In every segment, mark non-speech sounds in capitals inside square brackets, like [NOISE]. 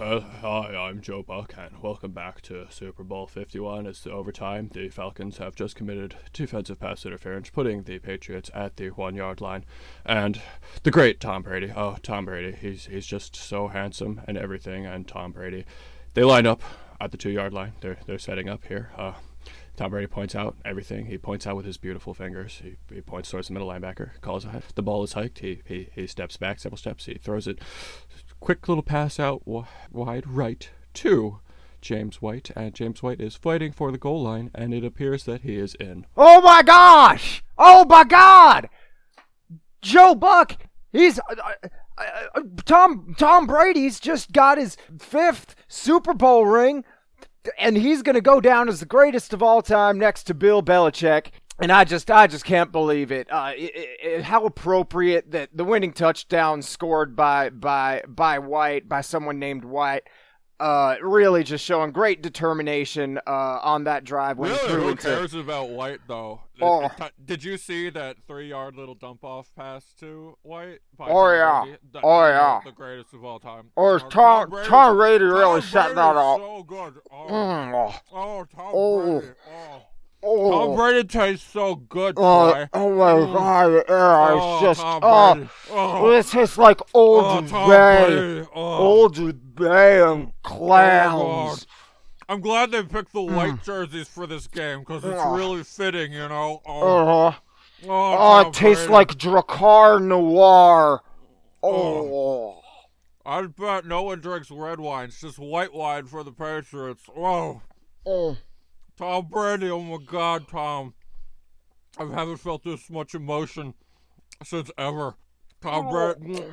uh, hi, I'm Joe Buck, and welcome back to Super Bowl 51. It's the overtime. The Falcons have just committed defensive pass interference, putting the Patriots at the one yard line. And the great Tom Brady. Oh, Tom Brady. He's, he's just so handsome and everything. And Tom Brady, they line up at the two yard line. They're, they're setting up here. Uh, Tom Brady points out everything. He points out with his beautiful fingers. He, he points towards the middle linebacker, calls. The ball is hiked. He, he, he steps back several steps. He throws it. Quick little pass out wide right to James White. And James White is fighting for the goal line, and it appears that he is in. Oh my gosh! Oh my God! Joe Buck, he's uh, uh, uh, Tom Tom Brady's just got his fifth Super Bowl ring, and he's gonna go down as the greatest of all time next to Bill Belichick. And I just, I just can't believe it. Uh, it, it. How appropriate that the winning touchdown scored by by by White, by someone named White, uh, really just showing great determination uh, on that drive when Really, who cares about White though? Oh. Did you see that three-yard little dump-off pass to White? by Oh, yeah. Brady? The- Oh, yeah. the greatest of all time. Or is Oh, Tom Brady- Tom Brady really Tom set that Brady's up? So good. Oh, Mm, oh, oh, Tom Oh. Brady. Oh. Oh. Tom Brady tastes so good, Oh, boy. oh my Mm. god, yeah, Oh, it's just, oh, Brady. Oh. this tastes like Old Oh, Bay. Oh. Old Bay and Oh, clowns. I'm glad they picked the Mm. white jerseys for this game because it's Ugh. really fitting, you know. Oh, Uh-huh. oh, Oh, it tastes Brady. like Drakkar Noir. Oh. I bet no one drinks red wine. It's just white wine for the Patriots. Whoa. Oh. Tom Brady, oh my god, Tom. I haven't felt this much emotion since ever. Tom Brady.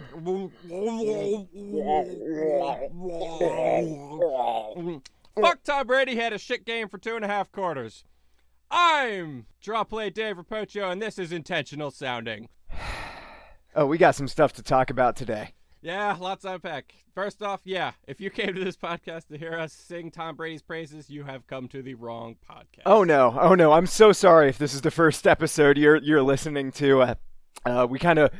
Fuck Tom Brady had a shit game for two and a half quarters. I'm draw play Dave Rapocho, and this is intentional sounding. Oh, we got some stuff to talk about today. Yeah, lots to unpack. First off, yeah, if you came to this podcast to hear us sing Tom Brady's praises, you have come to the wrong podcast. Oh no, oh no! I'm so sorry if this is the first episode you're you're listening to. Uh, uh, we kind of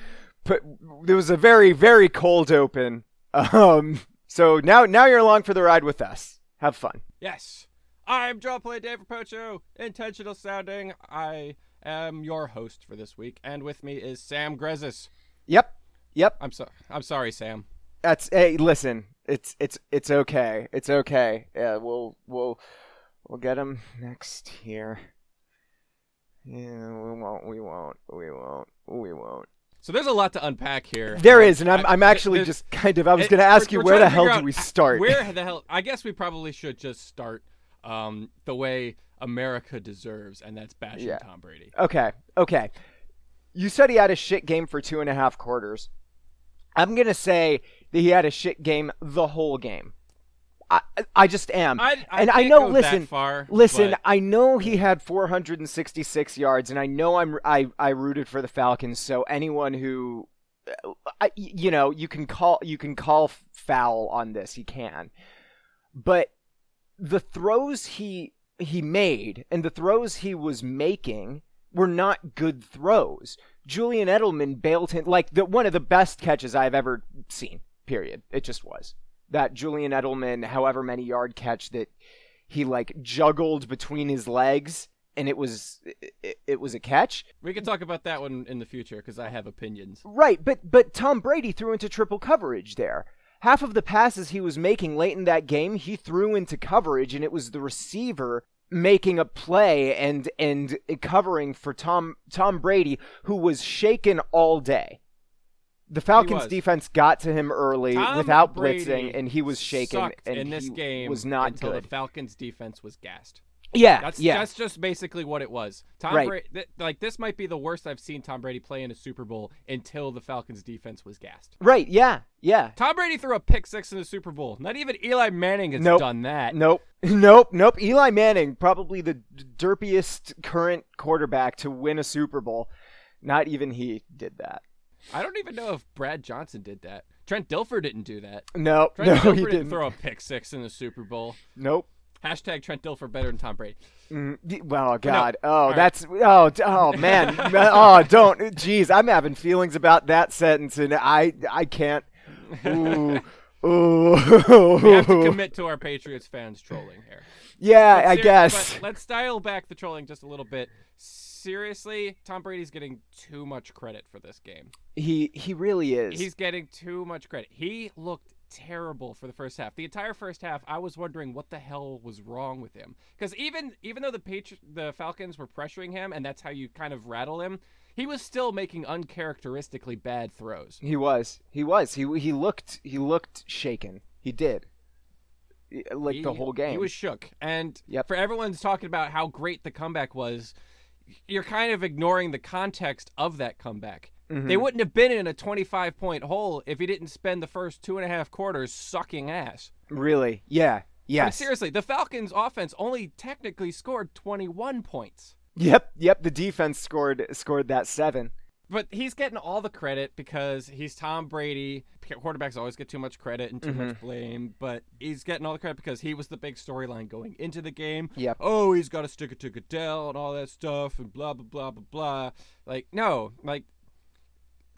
put there was a very very cold open. Um, so now now you're along for the ride with us. Have fun. Yes. I'm draw play David Pocho. intentional sounding. I am your host for this week, and with me is Sam Grezis. Yep, yep. I'm so I'm sorry, Sam. That's hey, listen. It's it's it's okay. It's okay. Yeah, we'll we'll we'll get him next here. Yeah, we won't. We won't. We won't. We won't. So there's a lot to unpack here. There is, and I'm I- I'm actually just kind of. I was going to ask you where the hell do we start? Where the hell? I guess we probably should just start um, the way America deserves, and that's bashing Yeah. Tom Brady. Okay, okay. You said he had a shit game for two and a half quarters. I'm gonna say that he had a shit game the whole game. I I just am. I, I and I know. listen, far, listen. but I know he had 466 yards, and I know I'm I I rooted for the Falcons. So anyone who, uh, I, you know, you can call you can call foul on this. He can, but the throws he he made and the throws he was making were not good throws. Julian Edelman bailed him like the one of the best catches I've ever seen. Period. It just was that Julian Edelman, however many yard catch that he like juggled between his legs, and it was it, it was a catch. we can talk about that one in the future because I have opinions. Right, but but Tom Brady threw into triple coverage there. Half of the passes he was making late in that game, he threw into coverage, and it was the receiver making a play and and covering for Tom Tom Brady, who was shaken all day. The Falcons defense got to him early Tom without Brady blitzing, and he was shaken. and in this he game was not until good. the Falcons defense was gassed. Yeah, That's yeah, that's just basically what it was. Tom Right. Brady, th- like this might be the worst I've seen Tom Brady play in a Super Bowl until the Falcons defense was gassed. right, yeah, yeah. Tom Brady threw a pick six in the Super Bowl. Not even Eli Manning has Nope. done that. Nope. [LAUGHS] Nope. Nope. Eli Manning, probably the derpiest current quarterback to win a Super Bowl. Not even he did that. I don't even know if Brad Johnson did that. Trent Dilfer didn't do that. Nope. Trent [LAUGHS] no, Dilfer he didn't, didn't. throw a pick six in the Super Bowl. Nope. Hashtag Trent Dilfer better than Tom Brady. Mm, well, God. Oh, right. that's. Oh, oh, man. [LAUGHS] oh, don't. Jeez, I'm having feelings about that sentence, and I, I can't. Ooh. Ooh. We have to commit to our Patriots fans trolling here. yeah, I guess. Let's dial back the trolling just a little bit. Seriously, Tom Brady's getting too much credit for this game. He he really is. He's getting too much credit. He looked terrible for the first half. The entire first half, I was wondering what the hell was wrong with him. Because even even though the Patri- the Falcons were pressuring him, and that's how you kind of rattle him, he was still making uncharacteristically bad throws. He was. He was. He he looked he looked shaken. He did. Like the whole game. He was shook. And Yep. for everyone's talking about how great the comeback was, you're kind of ignoring the context of that comeback. Mm-hmm. They wouldn't have been in a 25 point hole if he didn't spend the first two and a half quarters sucking ass. really. Yeah. I mean, Yes. seriously, the Falcons' offense only technically scored 21 points. Yep. Yep. The defense scored scored that seven. But he's getting all the credit because he's Tom Brady. Quarterbacks always get too much credit and too Mm-hmm. much blame, but he's getting all the credit because he was the big storyline going into the game. Yep. Oh, he's got to stick it to Goodell and all that stuff and blah blah blah blah blah. Like no, like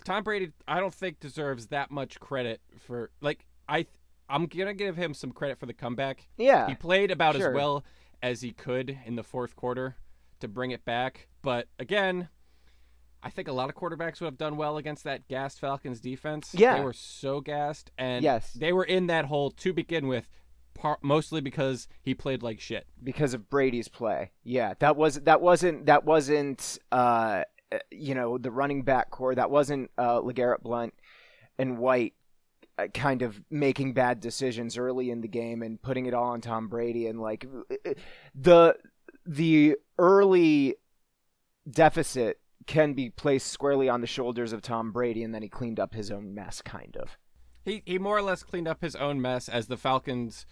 Tom Brady, I don't think deserves that much credit for like I. I'm gonna give him some credit for the comeback. Yeah. He played about sure. as well as he could in the fourth quarter to bring it back. But again, I think a lot of quarterbacks would have done well against that gassed Falcons defense. Yeah. They were so gassed. And Yes. they were in that hole to begin with, par- mostly because he played like shit. because of Brady's play. Yeah, that was that wasn't that wasn't uh you know the running back core. That wasn't uh LeGarrette Blount and White uh, kind of making bad decisions early in the game and putting it all on Tom Brady and like the the early deficit can be placed squarely on the shoulders of Tom Brady and then he cleaned up his own mess kind of. He, he more or less cleaned up his own mess as the Falcons.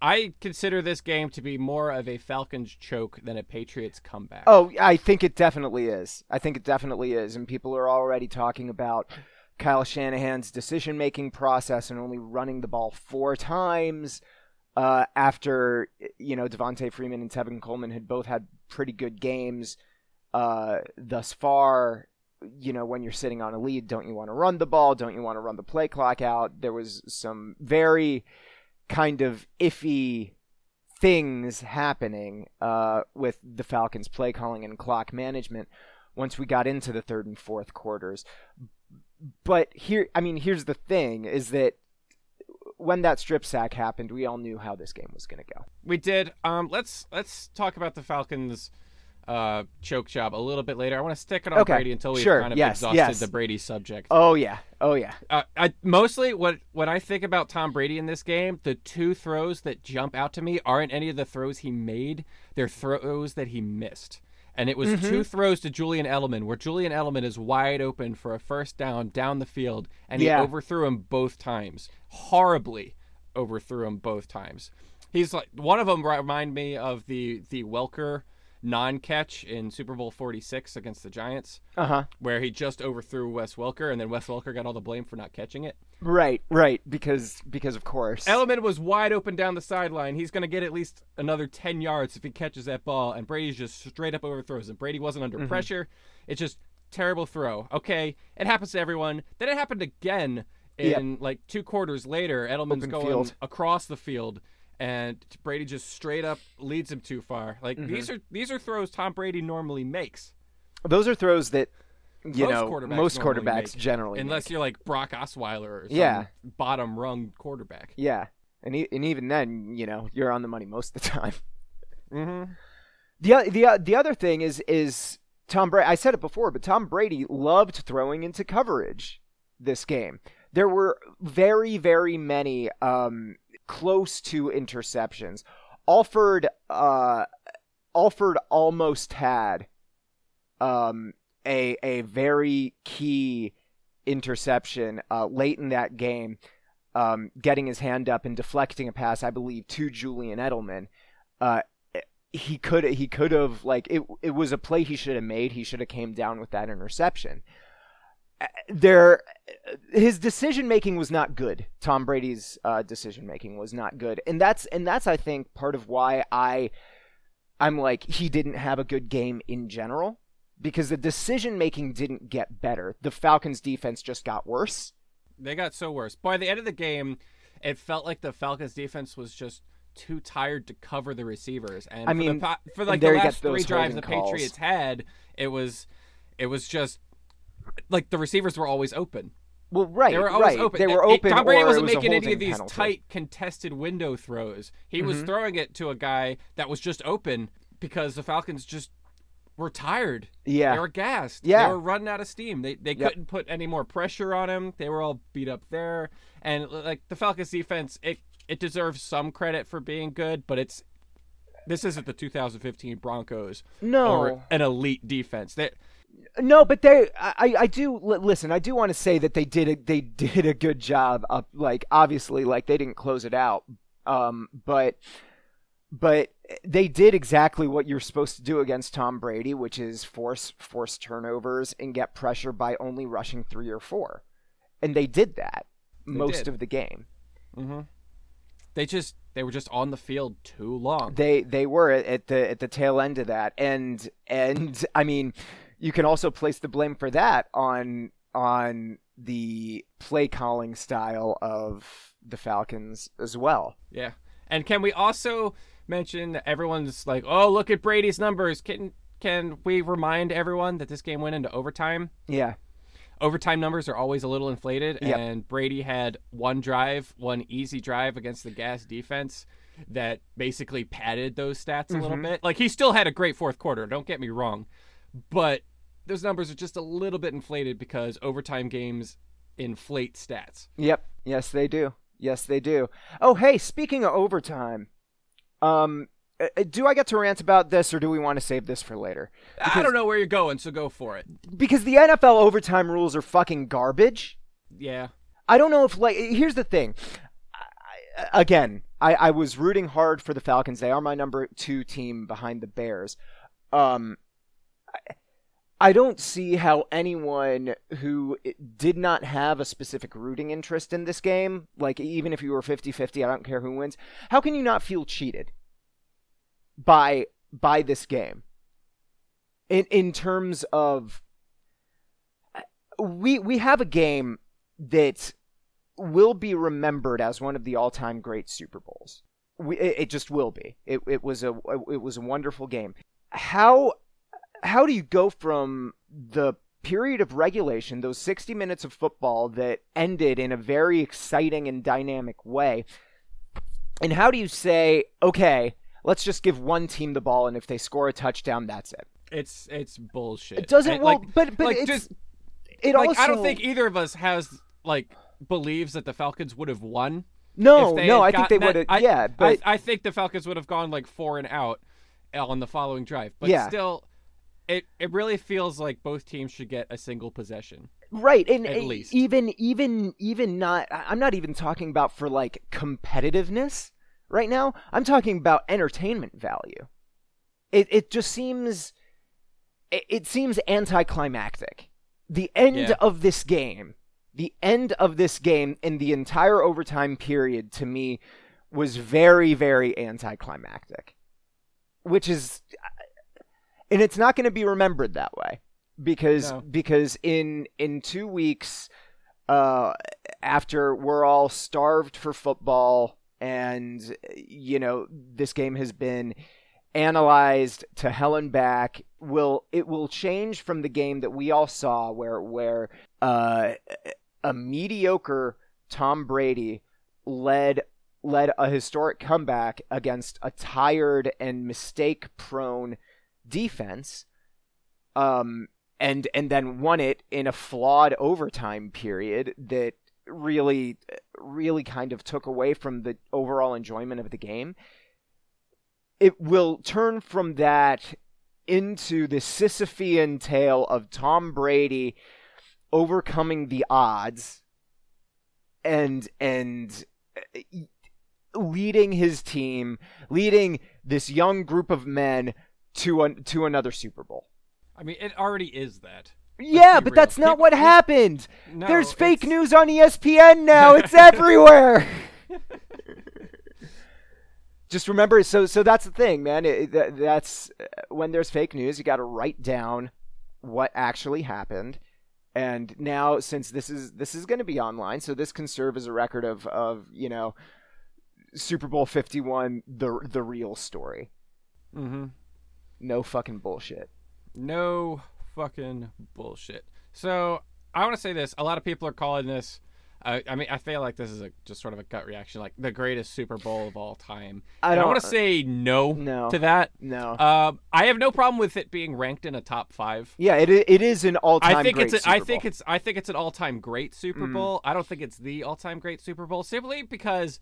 I consider this game to be more of a Falcons choke than a Patriots comeback. Oh, I think it definitely is. I think it definitely is. And people are already talking about Kyle Shanahan's decision making process and only running the ball four times uh, after, you know, Devonta Freeman and Tevin Coleman had both had pretty good games uh, thus far. You know, when you're sitting on a lead, don't you want to run the ball? Don't you want to run the play clock out? There was some very kind of iffy things happening uh, with the Falcons' play calling and clock management once we got into the third and fourth quarters. But here, I mean, here's the thing: is that when that strip sack happened, we all knew how this game was going to go. We did. Um, let's let's talk about the Falcons' uh, choke job a little bit later. I want to stick it on Okay, Brady until we've sure, kind of yes, exhausted yes. the Brady subject. Oh yeah, oh yeah, Uh, I mostly what when I think about Tom Brady in this game, the two throws that jump out to me aren't any of the throws he made; they're throws that he missed. And it was Mm-hmm. two throws to Julian Edelman, where Julian Edelman is wide open for a first down down the field, and he Yeah. overthrew him both times, horribly overthrew him both times. He's like one of them remind me of the the Welker non-catch in Super Bowl 46 against the Giants, uh huh. where he just overthrew Wes Welker, and then Wes Welker got all the blame for not catching it. Right, right, because because of course. Edelman was wide open down the sideline. He's going to get at least another 10 yards if he catches that ball, and Brady just straight up overthrows him. Brady wasn't Mm-hmm. under pressure. It's just terrible throw. Okay, it happens to everyone. Then it happened again in like two quarters later. Edelman's Open going field. across the field, and Brady just straight up leads him too far. Like Mm-hmm. these are these are throws Tom Brady normally makes. those are throws that you Most know quarterbacks most quarterbacks make, generally Unless make. you're like Brock Osweiler or some Yeah. bottom rung quarterback. yeah, and e- and even then, you know, you're on the money most of the [LAUGHS] time. Mm-hmm. The the the other thing is is Tom Brady. I said it before, but Tom Brady loved throwing into coverage this game. There were very very many um, close to interceptions. Alford uh, Alford almost had um, a a very key interception uh, late in that game, um, getting his hand up and deflecting a pass, I believe, to Julian Edelman. Uh, he could he could have like it it was a play he should have made. He should have came down with that interception. There, his decision making was not good. Tom Brady's uh, decision making was not good, and that's and that's I think part of why I I'm like he didn't have a good game in general because the decision making didn't get better. The Falcons defense just got worse. They got so worse. By the end of the game, it felt like the Falcons defense was just too tired to cover the receivers. And I for mean, the, for like the last three drives the calls. Patriots had, it was it was just like the receivers were always open. Well, right, They were always right. open. They were it- open. Tom Brady wasn't was making any of these penalty. tight contested window throws. He was Mm-hmm. throwing it to a guy that was just open because the Falcons just were tired. Yeah. They were gassed. Yeah. They were running out of steam. They they Yep. couldn't put any more pressure on him. They were all beat up there. And like the Falcons defense, it it deserves some credit for being good, but it's this isn't the 2015 Broncos No, or an elite defense. They, No, but they, I, I do listen. I do want to say that they did, a, they did a good job. Up, like obviously, like they didn't close it out, um, but, but they did exactly what you're supposed to do against Tom Brady, which is force force turnovers and get pressure by only rushing three or four, and they did that most did. of the game. they just they were just on the field too long. They they were at the at the tail end of that, and and I mean, you can also place the blame for that on on the play calling style of the Falcons as well. Yeah. And can we also mention that everyone's like, "Oh, look at Brady's numbers." Can can we remind everyone that this game went into overtime? Yeah, Overtime numbers are always a little inflated, Yep. and Brady had one drive, one easy drive against the Gas defense that basically padded those stats a Mm-hmm. little bit. Like he still had a great fourth quarter, don't get me wrong, but those numbers are just a little bit inflated because overtime games inflate stats. yep, yes they do. Yes they do. Oh hey, speaking of overtime, um, uh, uh, do I get to rant about this or do we want to save this for later? I don't know where you're going, so go for it. Because the NFL overtime rules are fucking garbage. Yeah. I don't know if like here's the thing. I- again, I, I was rooting hard for the Falcons. They are my number two team behind the Bears. Um, I, don't see how anyone who did not have a specific rooting interest in this game, like even if you were 50-50, I don't care who wins, how can you not feel cheated by by this game? In in terms of we we have a game that will be remembered as one of the all-time great Super Bowls. We, it, it just will be. It, it was a it was a wonderful game. How how do you go from the period of regulation, those 60 minutes of football that ended in a very exciting and dynamic way, and how do you say, okay, let's just give one team the ball, and if they score a touchdown, that's it? It's it's bullshit. It doesn't And, well, like, but but like, it's just it like also I don't think either of us has like believes that the Falcons would have won. no no I think they would have I- yeah but I, I think the Falcons would have gone like four and out on the following drive. But Yeah. still, it it really feels like both teams should get a single possession. right and at least. even even even not i'm not even talking about for like competitiveness right now i'm talking about entertainment value it it just seems it, it seems anticlimactic the end Yeah. of this game the end of this game in the entire overtime period to me was very very anticlimactic which is and it's not going to be remembered that way because No. because in in 2 weeks uh after we're all starved for football and you know this game has been analyzed to hell and back will it will change from the game that we all saw where where uh a mediocre Tom Brady led led a historic comeback against a tired and mistake prone defense um and and then won it in a flawed overtime period that really really kind of took away from the overall enjoyment of the game. It will turn from that into the Sisyphean tale of Tom Brady overcoming the odds and and uh, leading his team, leading this young group of men to an, to another Super Bowl. I mean, it already is that. Yeah, but real. that's not People- what happened. No, There's fake it's- news on ESPN now. It's [LAUGHS] everywhere. [LAUGHS] Just remember, so so that's the thing, man. It, that, that's uh, when there's fake news, you got to write down what actually happened, And now, since this is this is going to be online, so this can serve as a record of of you know Super Bowl Fifty One, the the real story. Mm-hmm. No fucking bullshit. No fucking bullshit. So I want to say this. A lot of people are calling this. Uh, I mean, I feel like this is a just sort of a gut reaction, like the greatest Super Bowl of all time. I And don't want to say no, No. to that. No. Um, I have no problem with it being ranked in a top five. yeah, it it is an all time. I think great it's a, I Super think Bowl. it's I think it's an all-time great Super Mm. Bowl. I don't think it's the all-time great Super Bowl simply because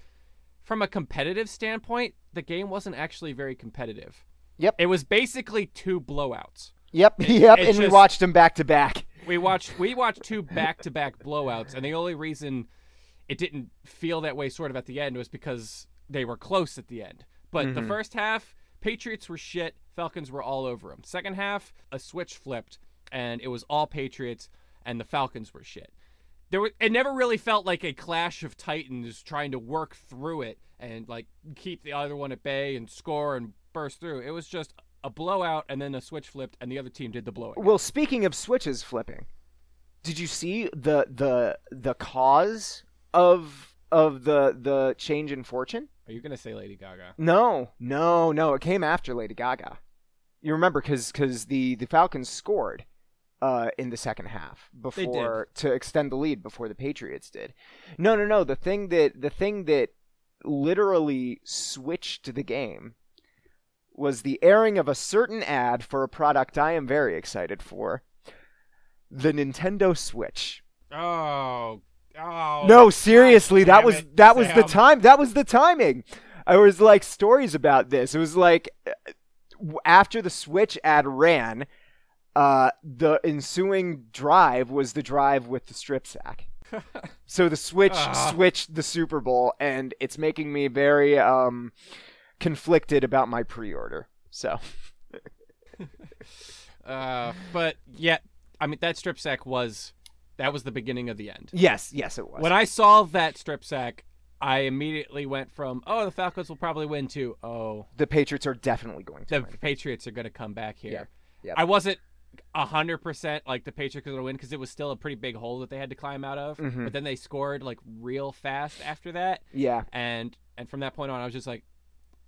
from a competitive standpoint, the game wasn't actually very competitive. Yep. It was basically two blowouts. Yep, yep, it's and we watched them back to back. We watched we watched two back-to-back blowouts and the only reason it didn't feel that way sort of at the end was because they were close at the end. But the Mhm. first half, Patriots were shit, Falcons were all over them. Second half, a switch flipped and it was all Patriots and the Falcons were shit. There was, it never really felt like a clash of titans trying to work through it and like keep the other one at bay and score and burst through. It was just a blowout and then a switch flipped and the other team did the blowout. Well, speaking of switches flipping, did you see the the the cause of of the the change in fortune? Are you gonna say Lady Gaga? No, no, no. It came after Lady Gaga. You remember because cuz the the Falcons scored uh, in the second half before to extend the lead before the Patriots did. No, no, no. The thing that the thing that literally switched the game was the airing of a certain ad for a product I am very excited for, the Nintendo Switch. Oh, oh. No, seriously, that was it, that was the time. That was the timing. I was like stories about this. It was like uh, after the Switch ad ran, uh, the ensuing drive was the drive with the strip sack. [LAUGHS] So the Switch Ah. switched the Super Bowl, and it's making me very um, conflicted about my pre-order. So [LAUGHS] Uh, but yeah, I mean that strip sack was that was the beginning of the end. yes, yes, it was. When I saw that strip sack, I immediately went from oh the Falcons will probably win to oh the Patriots are definitely going to the win. Patriots are going to come back here. Yep, yep. I wasn't hundred percent like the Patriots are going to win because it was still a pretty big hole that they had to climb out of. Mhm. But then they scored like real fast after that, Yeah, and and from that point on, I was just like,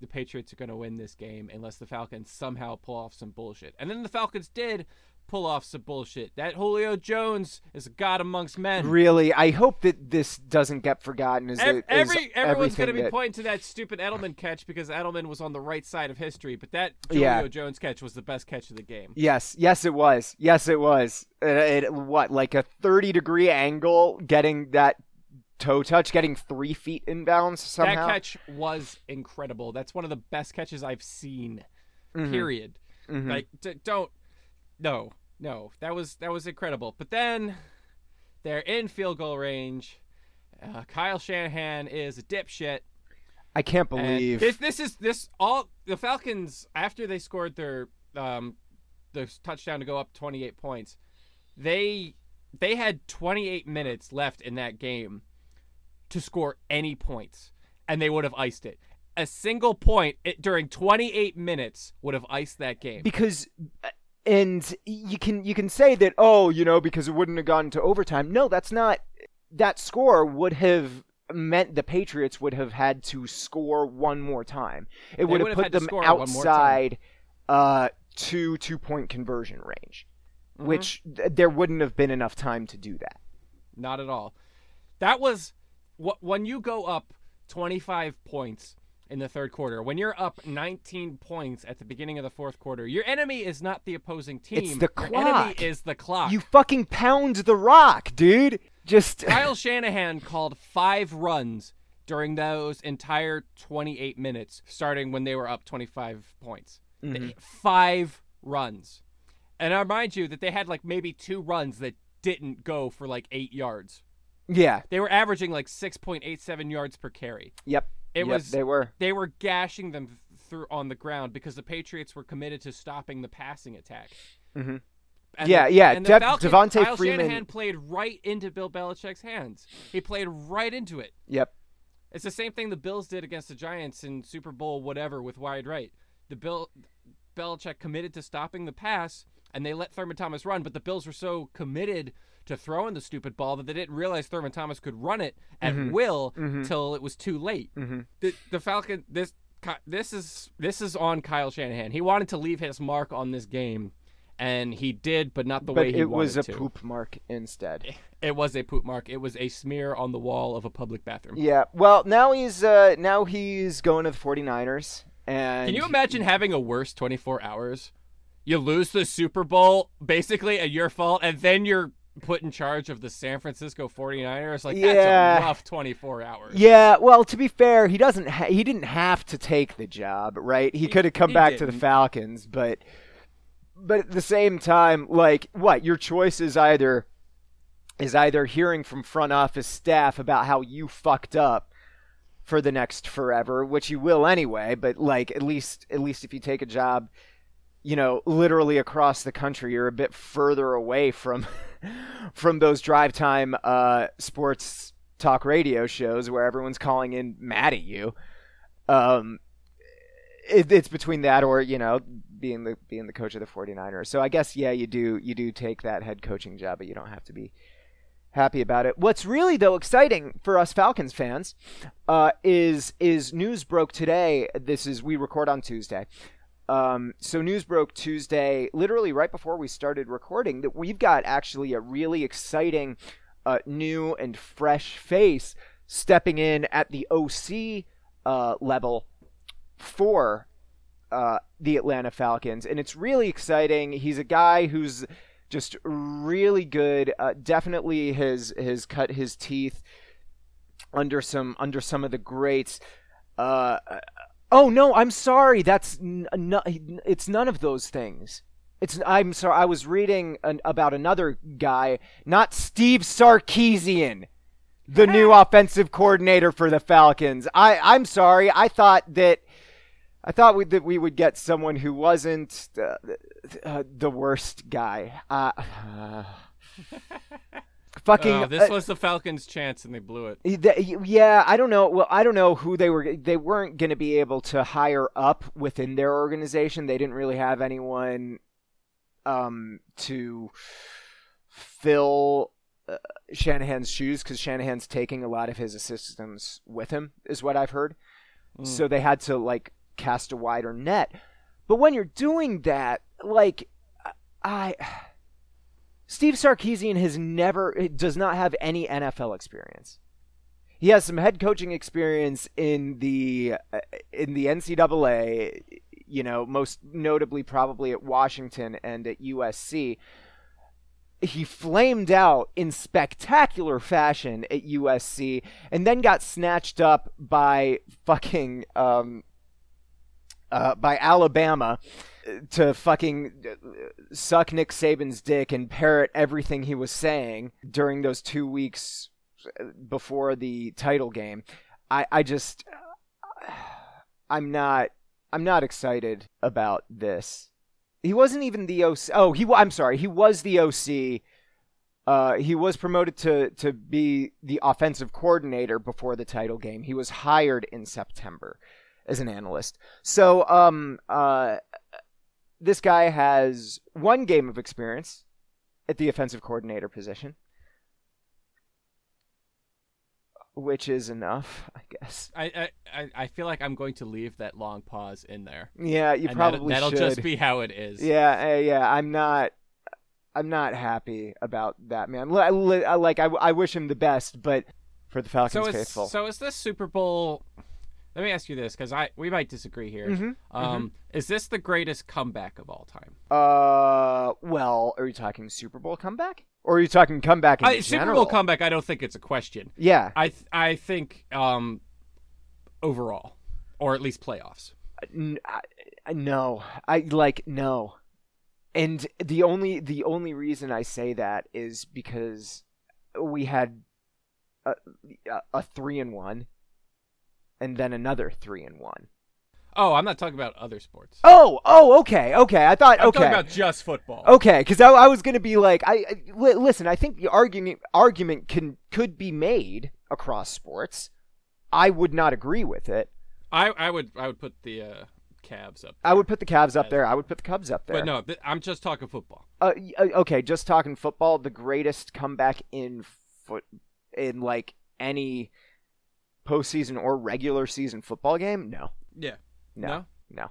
the Patriots are going to win this game unless the Falcons somehow pull off some bullshit. And then the Falcons did pull off some bullshit. That Julio Jones is a god amongst men. really. I hope that this doesn't get forgotten. Is Ev- it- is every everyone's going to be that- pointing to that stupid Edelman catch because Edelman was on the right side of history, but that Julio Yeah. Jones catch was the best catch of the game. Yes, yes, it was. Yes, it was. It, it- what, like a thirty degree angle, getting that toe touch, getting three feet inbounds somehow. That catch was incredible. That's one of the best catches I've seen. Mhm, Period. mhm. Like d- don't no no that was that was incredible. But then they're in field goal range. Uh, Kyle Shanahan is a dipshit. I can't believe. this this is this all the Falcons after they scored their um their touchdown to go up 28 points. They they had 28 minutes left in that game to score any points and they would have iced it. A single point it, during 28 minutes would have iced that game. because and you can you can say that oh you know because it wouldn't have gone to overtime no that's not that score would have meant the patriots would have had to score one more time it would would have put them score one more time. outside uh two two point conversion range Mhm. which th- there wouldn't have been enough time to do that Not at all. That was when you go up 25 points in the third quarter. When you're up 19 points at the beginning of the fourth quarter, your enemy is not the opposing team. It's the Your enemy clock. is the clock. you fucking pound the rock dude just [LAUGHS] Kyle Shanahan called five runs during those entire 28 minutes, starting when they were up 25 points. Mhm. Five runs. And I remind you that they had like maybe two runs that didn't go for like eight yards. Yeah They were averaging like 6.87 yards per carry. yep It Yep, was they were they were gashing them through on the ground because the Patriots were committed to stopping the passing attack. Mhm. And Yeah, the- yeah, And the Dev- Falcons, Devonta Kyle Freeman- Shanahan played right into Bill Belichick's hands. He played right into it. yep It's the same thing the Bills did against the Giants in Super Bowl whatever with wide right. The Bill Belichick committed to stopping the pass, and they let Thurman Thomas run, but the Bills were so committed to throw in the stupid ball that they didn't realize Thurman Thomas could run it at mm-hmm. will mm-hmm. till it was too late. Mm-hmm. The the Falcon this this is this is on Kyle Shanahan. He wanted to leave his mark on this game, and he did, but not the but way he wanted to. it was a to. poop mark instead. It was a poop mark. It was a smear on the wall of a public bathroom. Yeah. Well, now he's uh now he's going to the 49ers and Can you imagine having a worse 24 hours? You lose the Super Bowl, basically at your fault, and then you're put in charge of the San Francisco 49ers. Like, Yeah. that's a rough 24 hours. Yeah, well, to be fair, he doesn't. Ha- he didn't have to take the job, right? He could have come he back to the. Falcons, but but at the same time, like, what your choice is either is either hearing from front office staff about how you fucked up for the next forever, which you will anyway. But like, at least at least if you take a job, you know, literally across the country, you're a bit further away from [LAUGHS] from those drive time uh, sports talk radio shows where everyone's calling in mad at you. Um, it, it's between that or you know being the being the coach of the 49ers. So I guess yeah, you do you do take that head coaching job, but you don't have to be happy about it. What's really though exciting for us Falcons fans uh, is is news broke today. This is we record on Tuesday. Um, so news broke Tuesday, literally right before we started recording, that we've got actually a really exciting uh, new and fresh face stepping in at the OC uh, level for uh, the Atlanta Falcons, and it's really exciting. He's a guy who's just really good. Uh, definitely has has cut his teeth under some under some of the greats. Uh, oh no, I'm sorry. That's n- n- it's none of those things. It's I'm sorry. I was reading an, about another guy, not Steve Sarkisian, the new offensive coordinator for the Falcons. I I'm sorry. I thought that I thought we, that we would get someone who wasn't uh, uh, the worst guy. Uh, [LAUGHS] fucking. Oh, this uh, was the Falcons' chance, and they blew it. Th- Yeah, I don't know. Well, I don't know who they were. They weren't going to be able to hire up within their organization. They didn't really have anyone um, to fill uh, Shanahan's shoes because Shanahan's taking a lot of his assistants with him, is what I've heard. So they had to like cast a wider net. But when you're doing that, like I. Steve Sarkisian has never does not have any NFL experience. He has some head coaching experience in the uh, in the NCAA, you know, most notably probably at Washington and at USC. He flamed out in spectacular fashion at USC and then got snatched up by fucking um, uh, by Alabama to fucking uh, suck Nick Saban's dick and parrot everything he was saying during those two weeks uh, before the title game. I, I just, I'm not, I'm not excited about this. He wasn't even the OC. Oh, he. I'm sorry. He was the OC. Uh, he was promoted to to be the offensive coordinator before the title game. He was hired in September as an analyst. So, um, uh, this guy has one game of experience at the offensive coordinator position, which is enough, I guess. I, I, I- feel like I'm going to leave that long pause in there. Yeah, you and probably that'll, should. just be how it is. Yeah, uh, yeah. I'm not. I'm not happy about that man. Li- li- I- Like I, I wish him the best, but for the Falcons So is, faithful, so is this Super Bowl? Let me ask you this, because I we might disagree here. Mhm, Um, is this the greatest comeback of all time? uh, well, are you talking Super Bowl comeback, or are you talking comeback in I, Super? Bowl comeback. I don't think it's a question. Yeah, I th- I think um, overall, or at least playoffs. N- I, I- no, I like no, and the only the only reason I say that is because we had a, a, a three and one, and then another three and one. Oh, I'm not talking about other sports. Oh, oh, okay, okay. I thought I'm okay. talking about just football. Okay, because I, I was gonna be like, I, I li- listen. I think the argument argument can could be made across sports. I would not agree with it. I, I would I would put the uh, Cavs up. I would put the Cavs up there. I would put the Cubs up there. But no, th- I'm just talking football. Uh, uh, okay, just talking football. The greatest comeback in foot in like any postseason or regular season football game. No, Yeah. no, No? no.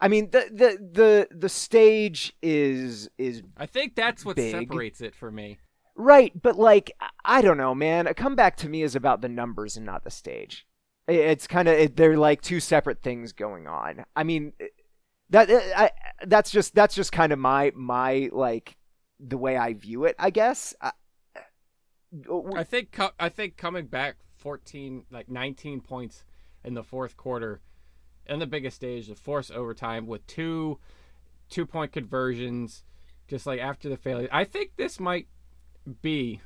I mean the the the the stage is is I think that's what Big. separates it for me. right, but like I- don't know, man. A comeback to me is about the numbers and not the stage. It's kind of it, they're like two separate things going on. I mean, that I that's just that's just kind of my my like the way I view it. I guess. I, uh, I think I think coming back 14 like 19 points in the fourth quarter and the biggest stage, the force overtime with two two point conversions just like after the failure. I think this might be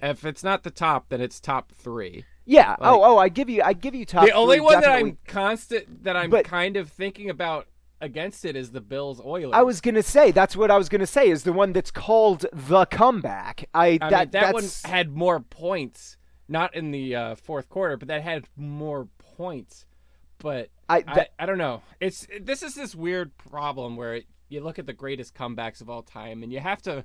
if it's not the top, then it's top 3. Yeah. Like- oh, oh, I give you, I give you top. the only three, one that. I'm constant that I'm But- kind of thinking about against it is the Bills Oilers. I was gonna say that's what I was gonna say is the one that's called the comeback. I, I that mean, that one that's had more points, not in the uh, fourth quarter, but that had more points. But I, I, that, I don't know. It's this is this weird problem where you look at the greatest comebacks of all time, and you have to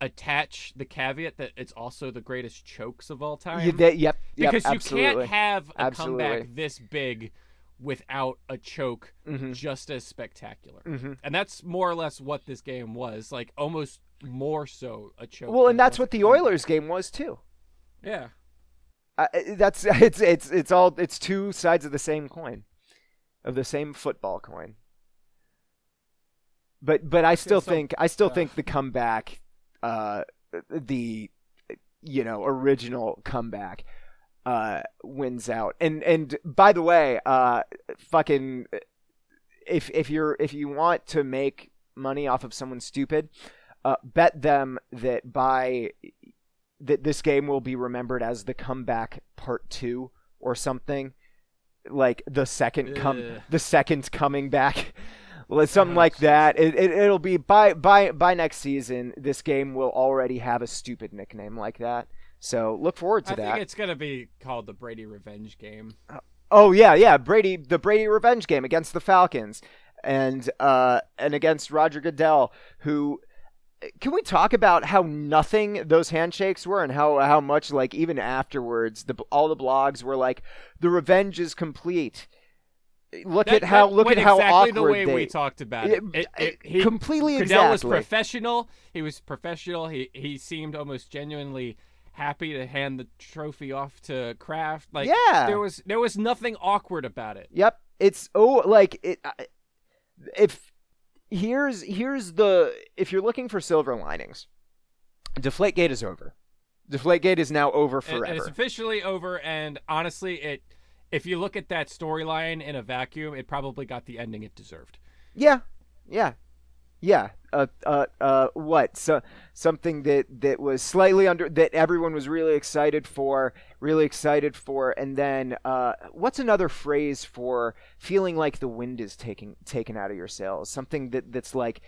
attach the caveat that it's also the greatest chokes of all time. you, that, yep, yep, because you can't have a Absolutely. comeback this big without a choke Mhm. just as spectacular. Mhm. And that's more or less what this game was, like almost more so a choke. Well, and that's what the. Oilers game was too. Yeah. Uh, that's [LAUGHS] it's it's it's all it's two sides of the same coin, of the same football coin. But but I still so- think I still think the comeback, uh, the you know original comeback, uh, wins out. And and by the way, uh, fucking, if if you're if you want to make money off of someone stupid, uh, bet them that by that this game will be remembered as the comeback part two or something. Like the second come the second coming back. [LAUGHS] Something like Oh, that. It, it, it'll be by by by next season this game will already have a stupid nickname like that. So look forward to I that. I think it's gonna be called the Brady Revenge game. Oh yeah, yeah, Brady, the Brady revenge game against the Falcons, and uh, and against Roger Goodell, who. Can we talk about how nothing those handshakes were, and how how much like even afterwards, the all the blogs were like, the revenge is complete. Look That- at how look at how exactly awkward the way they. we talked about It- it. It- it- he- completely Goodell was professional. He was professional. He he seemed almost genuinely happy to hand the trophy off to Kraft. Like Yeah. there was there was nothing awkward about it. Yep. It's oh like it I- if here's here's the if you're looking for silver linings, Deflategate is over. Deflategate is now over And- forever. And it's officially over. And honestly, it if you look at that storyline in a vacuum, it probably got the ending it deserved. yeah. Yeah. Yeah. Uh uh uh what? So something that that was slightly under that everyone was really excited for, really excited for and then uh what's another phrase for feeling like the wind is taking taken out of your sails? Something that that's like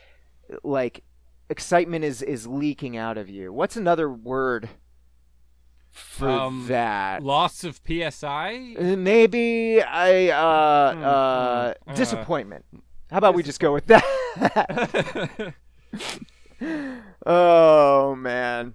like excitement is is leaking out of you. What's another word for Um, that? Loss of PSI. Uh, Maybe I uh Hmm, uh uh, disappointment. How about we just go with that? [LAUGHS] oh man.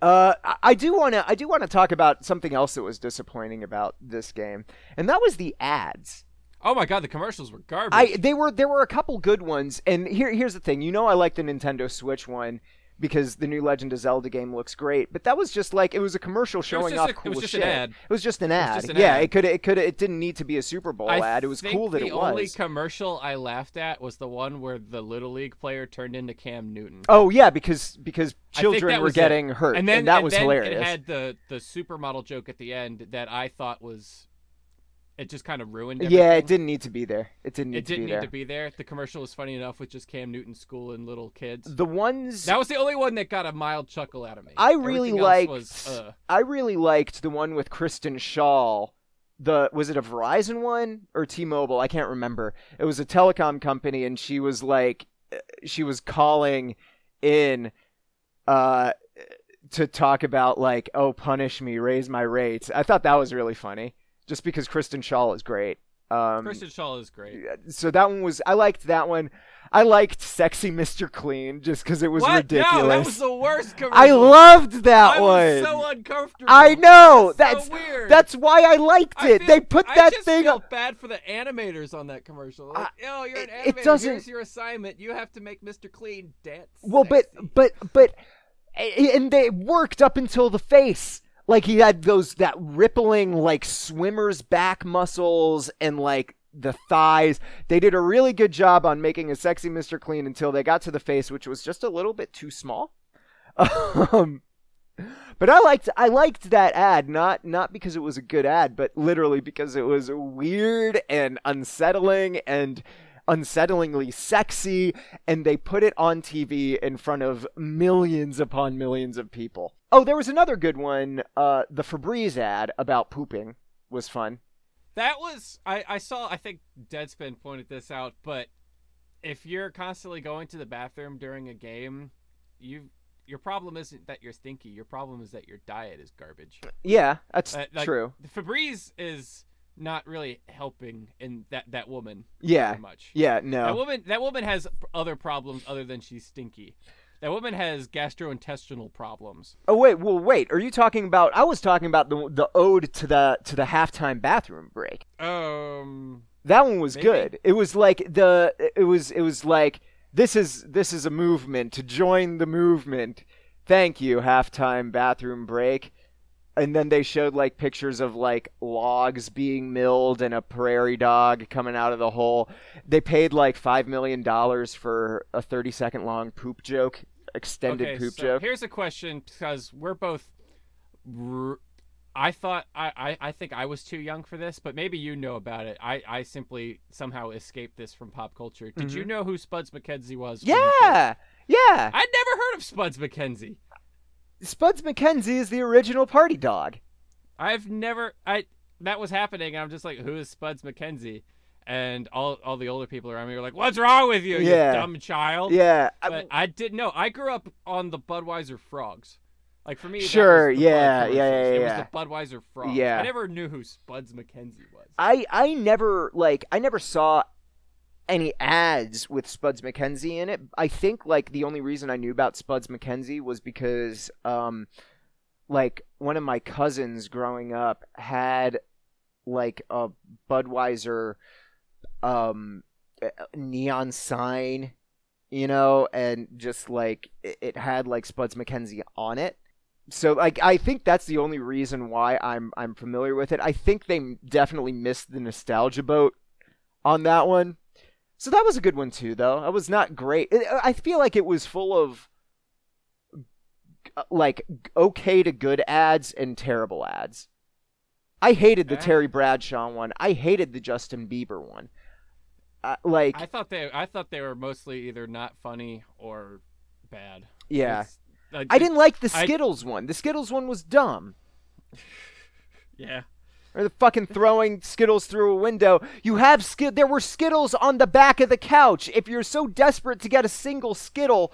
Uh, I- do want to. I do want to talk about something else that was disappointing about this game, and that was the ads. oh my god, the commercials were garbage. I they were there were a couple good ones, and here here's the thing. You know, I like the Nintendo Switch one because the new Legend of Zelda game looks great, but that was just like it was a commercial showing off a- it cool was just shit. an ad. It was just an ad. just an yeah, ad. it could it could it didn't need to be a Super Bowl I ad. It was cool that it was. the only commercial I laughed at was the one where the little league player turned into Cam Newton. Oh yeah, because because children were was it. getting hurt, and then that was then hilarious. It had the the supermodel joke at the end that I thought was, it just kind of ruined. Everything. yeah, it didn't need to be there. It didn't need It to didn't be need there. to be there. The commercial was funny enough with just Cam Newton school and little kids. The ones That was the only one that got a mild chuckle out of me. I really Everything liked. Was, uh, I really liked the one with Kristen Schaal. The was it a Verizon one or T-Mobile? I can't remember. It was a telecom company, and she was like, uh, she was calling in, uh, to talk about like, oh, punish me, raise my rates. I thought that was really funny, just because Kristen Schaal is great. Um, Kristen Schaal is great. so that one was I liked that one. I liked Sexy Mr. Clean just because it was what? ridiculous. No, that was the worst commercial. I loved that I one. was so uncomfortable. I know. That's That's so weird. that's why I liked I it. feel- they put I that thing feel up. bad for the animators on that commercial. Like, oh, you're an it- it animator. doesn't- Here's your assignment. You have to make Mr. Clean dance. Well, but but but and they worked up until the face. Like he had those that rippling like swimmer's back muscles and like the thighs. They did a really good job on making a sexy Mr. Clean until they got to the face, which was just a little bit too small. [LAUGHS] Um, but I liked I liked that ad not not because it was a good ad, but literally because it was weird and unsettling and unsettlingly sexy and they put it on TV in front of millions upon millions of people. Oh, there was another good one, uh the Febreze ad about pooping was fun. that was I, I saw. I think Deadspin pointed this out. But if you're constantly going to the bathroom during a game, you your problem isn't that you're stinky. Your problem is that your diet is garbage. Yeah, that's Uh, like, true. Febreze is not really helping in that that woman Yeah. very much. Yeah, No. That woman that woman has other problems other than she's stinky. That woman has gastrointestinal problems. Oh wait, well wait, are you talking about I was talking about the the ode to the to the halftime bathroom break. Um That one was Maybe. good. It was like the it was it was like this is this is a movement to join the movement. Thank you halftime bathroom break. And then they showed like pictures of like logs being milled and a prairie dog coming out of the hole. They paid like 5 million dollars for a 30 second long poop joke, extended okay, poop so joke. Here's a question because we're both. I thought I, I I think I was too young for this, but maybe you know about it. I I simply somehow escaped this from pop culture. Did you know who Spuds MacKenzie was? when you showed- Mm-hmm. Yeah. Yeah. I'd never heard of Spuds MacKenzie. Spuds MacKenzie is the original party dog. I've never I that was happening and I'm just like, who is Spuds MacKenzie? And all all the older people around me were like, What's wrong with you, Yeah. you dumb child? Yeah. I- But I didn't know. I grew up on the Budweiser frogs. Like for me, that was Sure, yeah, Bud yeah, yeah. It was the Budweiser frogs. Yeah. I never knew who Spuds MacKenzie was. I I never like I never saw any ads with Spuds MacKenzie in it. I think like the only reason I knew about Spuds MacKenzie was because um like one of my cousins growing up had like a Budweiser um neon sign, you know, and just like it had like Spuds MacKenzie on it. So like I think that's the only reason why I'm I'm familiar with it. I think they definitely missed the nostalgia boat on that one. So that was a good one too though. It was not great. I feel like it was full of uh, like okay to good ads and terrible ads. I hated the Yeah. Terry Bradshaw one. I hated the Justin Bieber one. Uh, like I thought they I thought they were mostly either not funny or bad. yeah. Uh, I didn't like the I- Skittles one. The Skittles one was dumb. [LAUGHS] Yeah. Or the fucking throwing Skittles through a window. You have skid. There were Skittles on the back of the couch. If you're so desperate to get a single Skittle,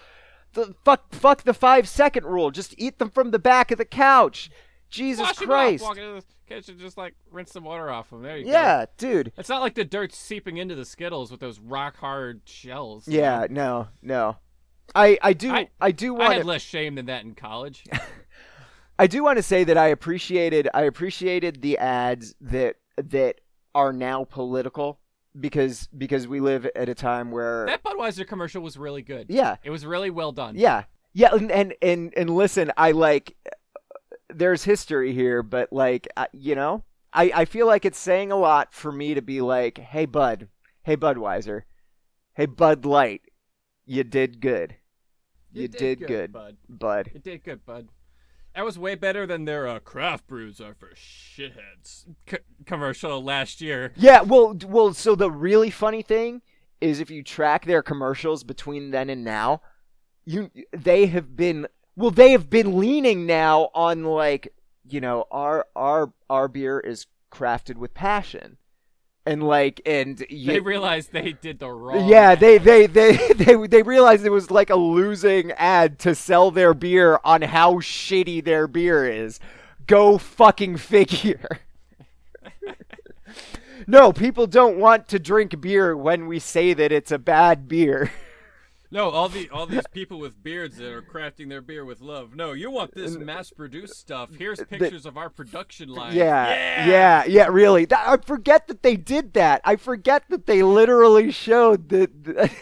the fuck, fuck the five second rule. Just eat them from the back of the couch. Jesus Wash Christ. Off, walk into the kitchen, just like rinse some water off them. There you go. yeah, dude. It's not like the dirt's seeping into the Skittles with those rock hard shells. Yeah, no, no. I I do I- I, do I had to less shame than that in college. [LAUGHS] I do want to say that I appreciated I appreciated the ads that that are now political because because we live at a time where that Budweiser commercial was really good. yeah It was really well done. Yeah, yeah, and and and, and listen, I like. There's history here, but like, I, you know, I I feel like it's saying a lot for me to be like, hey Bud, hey Budweiser, hey Bud Light, you did good, you, did, good, bud. Bud. It did good, bud. That was way better than their uh, craft brews are for shitheads c- commercial last year. Yeah, well, well. So the really funny thing is, if you track their commercials between then and now, you they have been well, they have been leaning now on like you know our our our beer is crafted with passion, and like and They realized they did the wrong. yeah, they, they they [LAUGHS] they they realized it was like a losing ad to sell their beer on how shitty their beer is. Go fucking figure. [LAUGHS] no, people don't want to drink beer when we say that it's a bad beer. [LAUGHS] No, all the all these people with beards that are crafting their beer with love. No, you want this mass-produced stuff. Here's pictures of our production line. Yeah, yeah, yeah, really. That, I forget that they did that. I forget that they literally showed that.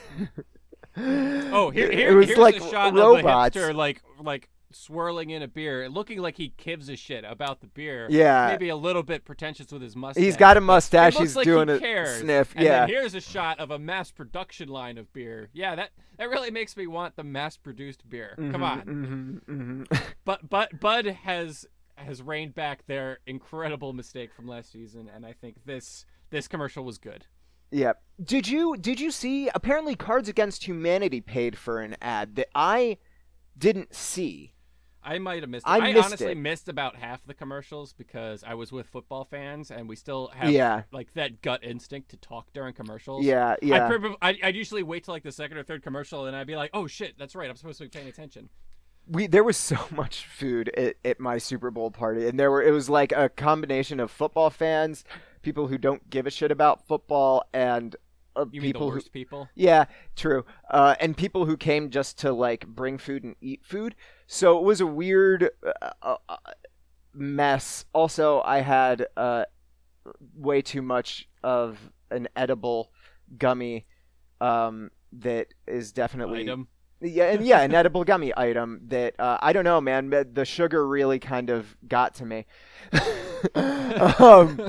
Oh, [LAUGHS] here, It was here's like a shot robots. of a hipster like like swirling in a beer, looking like he gives a shit about the beer. Yeah. maybe a little bit pretentious with his mustache. He's got a mustache. He's like doing he a cares. sniff. And yeah. then here's a shot of a mass production line of beer. Yeah, that that really makes me want the mass produced beer. Come on. hmm hmm [LAUGHS] But but Bud has has reined back their incredible mistake from last season, and I think this this commercial was good. Yeah. Did you did you see? Apparently, Cards Against Humanity paid for an ad that I didn't see. I might have missed. It. I I, missed honestly it. missed about half the commercials because I was with football fans, and we still have Yeah. like that gut instinct to talk during commercials. Yeah, yeah. prob- I, I'd usually wait till like the second or third commercial, and I'd be like, "Oh shit, that's right. I'm supposed to be paying attention." we there was [LAUGHS] so much food at, at my Super Bowl party, and there were it was like a combination of football fans, people who don't give a shit about football, and You mean the people who people? Yeah, true. Uh, and people who came just to like bring food and eat food. So it was a weird uh, uh, uh, mess. Also, I had uh, way too much of an edible gummy um, that is definitely Item. Yeah, and yeah, an edible gummy item that uh, I don't know, man. The sugar really kind of got to me. [LAUGHS] um,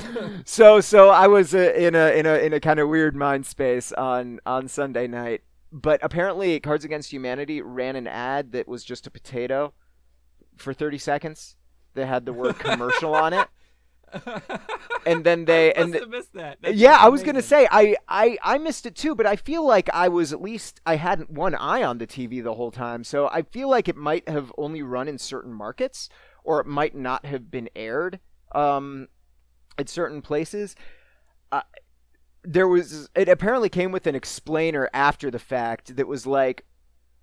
so so I was uh, in a in a in a kind of weird mind space on on Sunday night. But apparently, Cards Against Humanity ran an ad that was just a potato for 30 seconds. That had the word commercial on it, [LAUGHS] and then [LAUGHS] they I and missed that. That's yeah, I was gonna say I, I I missed it too, but I feel like I was at least I hadn't one eye on the TV the whole time, so I feel like it might have only run in certain markets, or it might not have been aired um, at certain places. Uh, there was it apparently came with an explainer after the fact that was like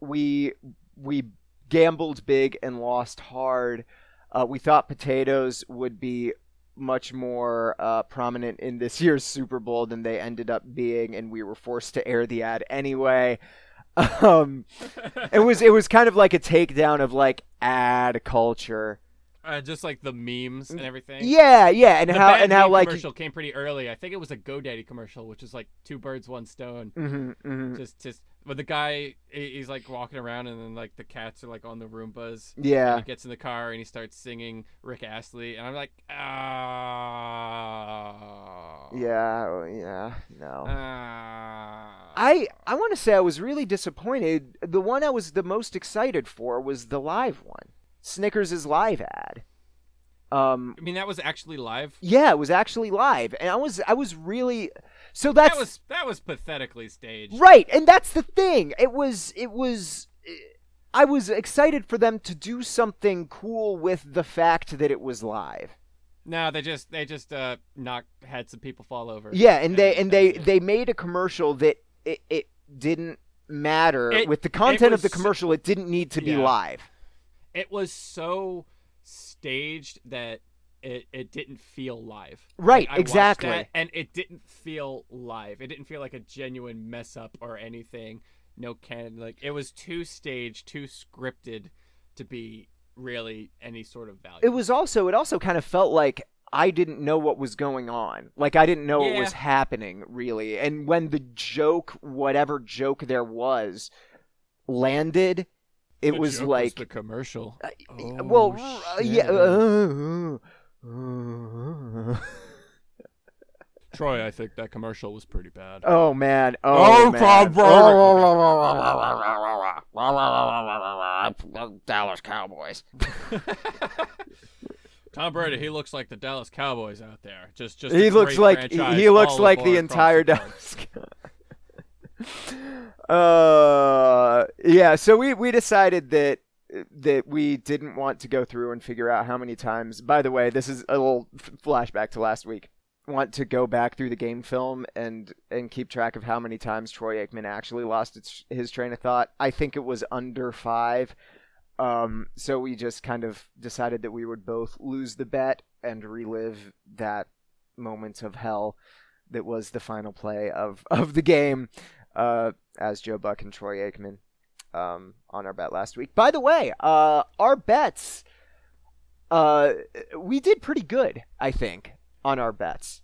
we we gambled big and lost hard. Uh, we thought potatoes would be much more uh, prominent in this year's Super Bowl than they ended up being, and we were forced to air the ad anyway. [LAUGHS] Um, it was it was kind of like a takedown of like ad culture. uh, just like the memes and everything. Yeah, yeah, and The how and how like commercial came pretty early. I think it was a GoDaddy commercial, which is like two birds, one stone. Mhm, mhm. Just, just, but the guy, he's like walking around, and then like the cats are like on the Roombas. yeah, And he gets in the car and he starts singing Rick Astley, and I'm like, ah, yeah, yeah, no. ah. I I want to say I was really disappointed. The one I was the most excited for was the live one, Snickers' live ad. Um, I mean, that was actually live. yeah, it was actually live, and I was I was really so that's that was that was pathetically staged. right, and that's the thing. It was it was. I was excited for them to do something cool with the fact that it was live. No, they just they just uh knocked had some people fall over. Yeah, and they and they it. they made a commercial that it, it didn't matter It- with the content of the commercial. It didn't need to be Yeah. live. it was so staged that it, it didn't feel live. Right, watched exactly. that, and it didn't feel live. It didn't feel like a genuine mess up or anything. No can like it was too staged, too scripted to be really any sort of value. It was also it also kind of felt like I didn't know what was going on. Like I didn't know what was happening really. And when the joke, whatever joke there was, landed, it The was like the commercial. Oh, well, uh, yeah. uh, Troy, I think that commercial was pretty bad. oh man. Oh, Oh, man. Dallas Cowboys. Tom Brady, he looks like the Dallas Cowboys out there. Just, just he looks like he looks like the entire board. Dallas. uh, yeah. So we we decided that that we didn't want to go through and figure out how many times. By the way, this is a little flashback to last week. Want to go back through the game film and and keep track of how many times Troy Aikman actually lost its, his train of thought. I think it was under five. Um, so we just kind of decided that we would both lose the bet and relive that moment of hell that was the final play of of the game uh, as Joe Buck and Troy Aikman um, on our bet last week. By the way, uh, our bets uh, we did pretty good, I think, on our bets.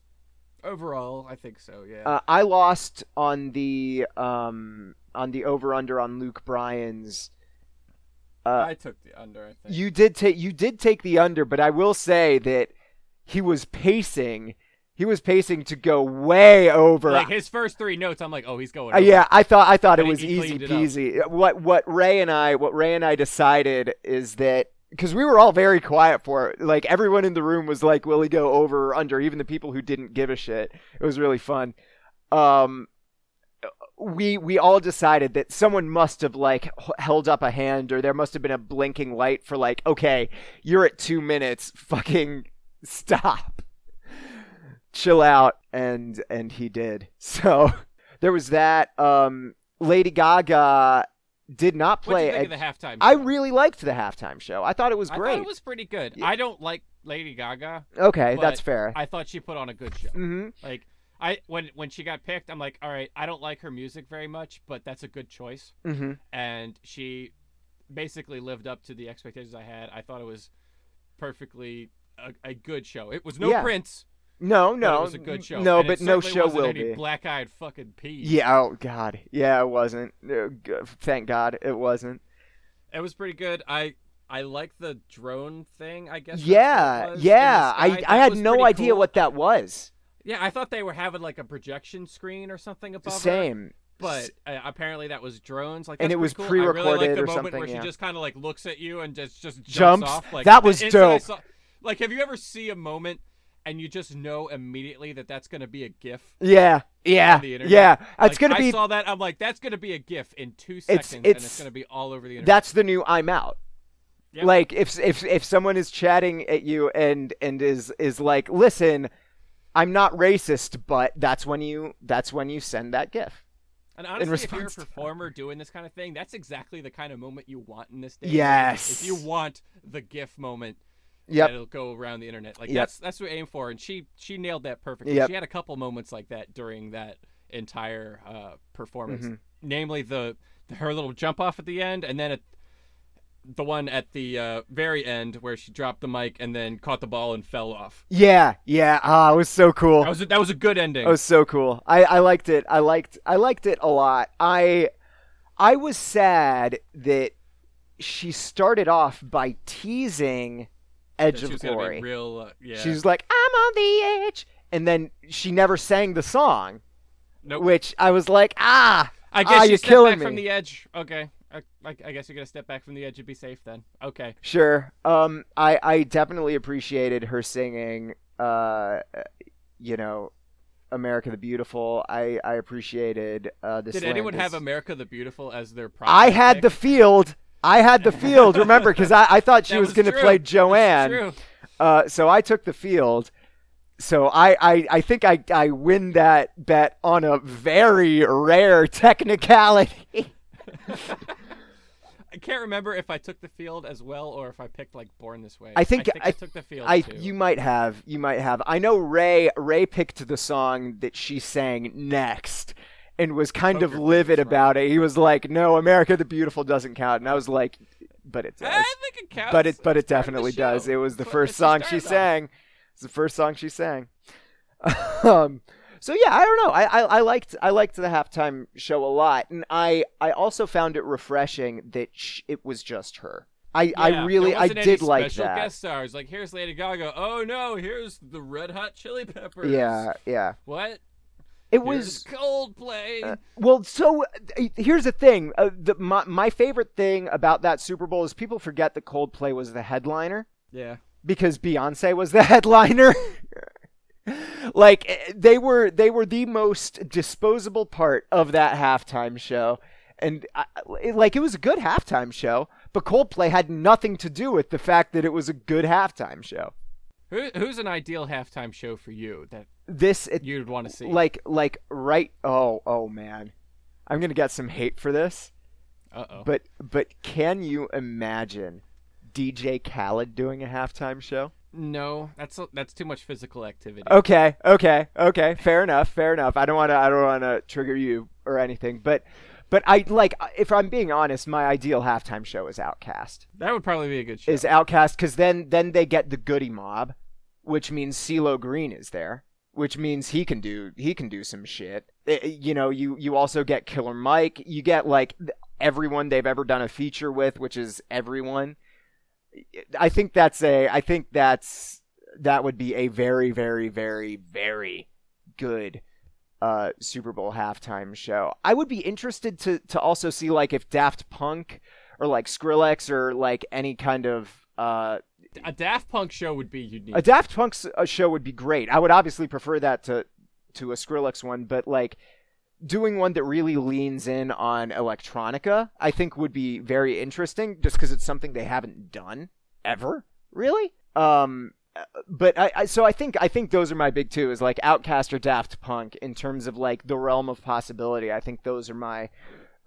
Overall, I think so. Yeah. Uh, I lost on the um, on the over under on Luke Bryan's. Uh, I took the under. I think. you did take you did take the under, but I will say that he was pacing. He was pacing to go way over. like his first three notes, I'm like, oh, he's going. Uh, yeah, I thought I thought it But was easy cleaned it up. peasy. What what Ray and I what Ray and I decided is that because we were all very quiet for it. Like everyone in the room was like, "Will he go over or under?" Even the people who didn't give a shit. It was really fun. Um, we we all decided that someone must have like held up a hand or there must have been a blinking light for like, okay, you're at two minutes. Fucking stop. Chill out, and and he did. [LAUGHS] So there was that. Um, Lady Gaga did not play. you think a- of the halftime? I really liked the halftime show. I thought it was I great. thought it was pretty good. Yeah. I don't like Lady Gaga. okay, that's fair. I thought she put on a good show. hmm Like I when when she got picked, I'm like, all right, I don't like her music very much, but that's a good choice. hmm And she basically lived up to the expectations I had. I thought it was perfectly a, a good show. It was no Yeah. Prince. No, no, it was a good show. No, And but no show wasn't will any be. Black-eyed fucking peas. Yeah. Oh God. Yeah, it wasn't. Uh, Thank God it wasn't. It was pretty good. I I like the drone thing. I guess. Yeah. what it was, in Yeah. I. I had no idea cool. what that was. Yeah, I thought they were having like a projection screen or something above her. Same. But uh, apparently that was drones. Like And it was cool. I really pre-recorded like the or moment something, where yeah. she just kind of like looks at you and just just jumps, Jumps? off. Like That was the instant I dope. saw- like, have you ever see a moment and you just know immediately that that's gonna be a GIF? Yeah. Yeah. on the internet? Yeah. It's gonna be. I saw that. I'm like, that's gonna be a GIF in two seconds, and it's- it's gonna be all over the internet. That's the new I'm out. Yep. Like if if if someone is chatting at you and and is is like, listen, I'm not racist, but that's when you that's when you send that gif. And honestly, if you're a to performer doing this kind of thing, that's exactly the kind of moment you want in this day. Yes. If you want the GIF moment, Yep. that'll go around the internet. Like Yep. that's that's what we aim for, and she she nailed that perfectly. Yep. She had a couple moments like that during that entire uh, performance, Mhm. namely the her little jump off at the end, and then at the one at the uh, very end where she dropped the mic and then caught the ball and fell off. Yeah, yeah. Ah, it was so cool. That was a, that was a good ending. It was so cool. I, I liked it. I liked I liked it a lot. I I was sad that she started off by teasing Edge of Glory. real. Uh, yeah. She was like, "I'm on the edge," and then she never sang the song, Nope. which I was like, "Ah, I ah, guess you you're step killing back from the edge. Okay. I, I, guess you're gonna step back from the edge and be safe then. Okay. Sure. Um, I I definitely appreciated her singing. Uh, you know, America the Beautiful. I I appreciated uh the. Did anyone Slanders. have America the Beautiful as their? I had the field. I had the field. Remember, because I, I thought she That was, was going to play Joanne. true. Uh, so I took the field. So I, I, I think I, I win that bet on a very rare technicality. [LAUGHS] I can't remember if I took the field as well or if I picked like Born This Way. I think I, I- took the field. I too. you might have you might have. I know Ray Ray picked the song that she sang next and was kind of livid right? about it. He was like, "No, America the Beautiful doesn't count." And I was like, "But it does." I think it counts. but it but it It's part of the definitely does. It was the It's what- first song she started off. sang. It's the first song she sang. [LAUGHS] um, so yeah, I don't know. I, I I liked I liked the halftime show a lot, and I I also found it refreshing that sh- it was just her. I I really there I wasn't any did like special that. guest stars. Like here's Lady Gaga. Oh no, here's the Red Hot Chili Peppers. Yeah, yeah. What? It Here's was Coldplay. Uh, well, so uh, here's the thing. Uh, the, my my favorite thing about that Super Bowl is people forget that Coldplay was the headliner. yeah. because Beyonce was the [LAUGHS] headliner. [LAUGHS] like eh, they were they were the most disposable part of that halftime show. And I, it- like it was a good halftime show, but Coldplay had nothing to do with the fact that it was a good halftime show. Who, who's an ideal halftime show for you that This it, you'd want to see? like like right oh oh man. I'm going to get some hate for this, uh oh. but but can you imagine DJ Khaled doing a halftime show? No, that's that's too much physical activity. Okay, okay, okay. Fair enough. Fair enough. I don't want to. I don't want to trigger you or anything, but, but I like. If I'm being honest, my ideal halftime show is OutKast. That would probably be a good show. Is OutKast because then then they get the Goodie Mob, which means CeeLo Green is there, which means he can do he can do some shit. Eh, you know, you you also get Killer Mike. You get like everyone they've ever done a feature with, which is everyone. I think that's a I think that's that would be a very very very very good uh, Super Bowl halftime show. I would be interested to to also see like if Daft Punk or like Skrillex or like any kind of uh, a Daft Punk show would be unique. A Daft Punk show would be great. I would obviously prefer that to to a Skrillex one, but like doing one that really leans in on electronica, I think would be very interesting just because it's something they haven't done ever, really. Um, but I, I, so I think I think those are my big two is like OutKast or Daft Punk in terms of like the realm of possibility. I think those are my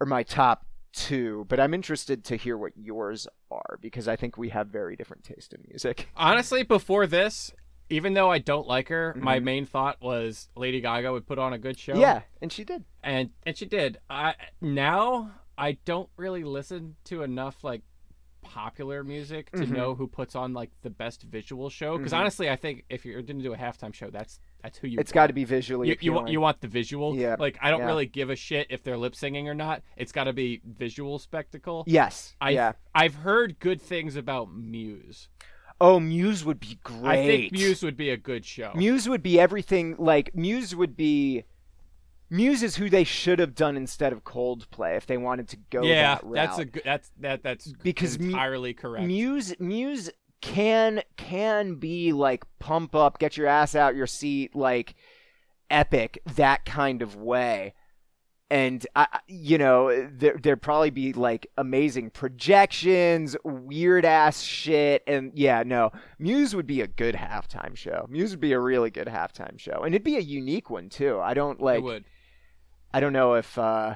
are my top two. But I'm interested to hear what yours are because I think we have very different taste in music. [LAUGHS] Honestly, before this, even though I don't like her, mm-hmm. my main thought was Lady Gaga would put on a good show. Yeah, and she did. And and she did. I now I don't really listen to enough like popular music to mm-hmm. know who puts on like the best visual show because mm-hmm. honestly I think if you're going to do a halftime show that's that's who you It's got to be visually you, you, want you want the visual. Yeah. Like I don't yeah. really give a shit if they're lip singing or not. It's got to be visual spectacle. Yes. I yeah. I've heard good things about Muse. Oh, Muse would be great. I think Muse would be a good show. Muse would be everything like Muse would be Muse is who they should have done instead of Coldplay if they wanted to go yeah, that route. that's a good that's that that's because entirely correct. Muse Muse can can be like pump up, get your ass out your seat, like epic that kind of way and I, you know there there'd probably be like amazing projections, weird ass shit, and yeah, no, Muse would be a good halftime show. Muse would be a really good halftime show, and it'd be a unique one too. I don't like. I don't know if uh,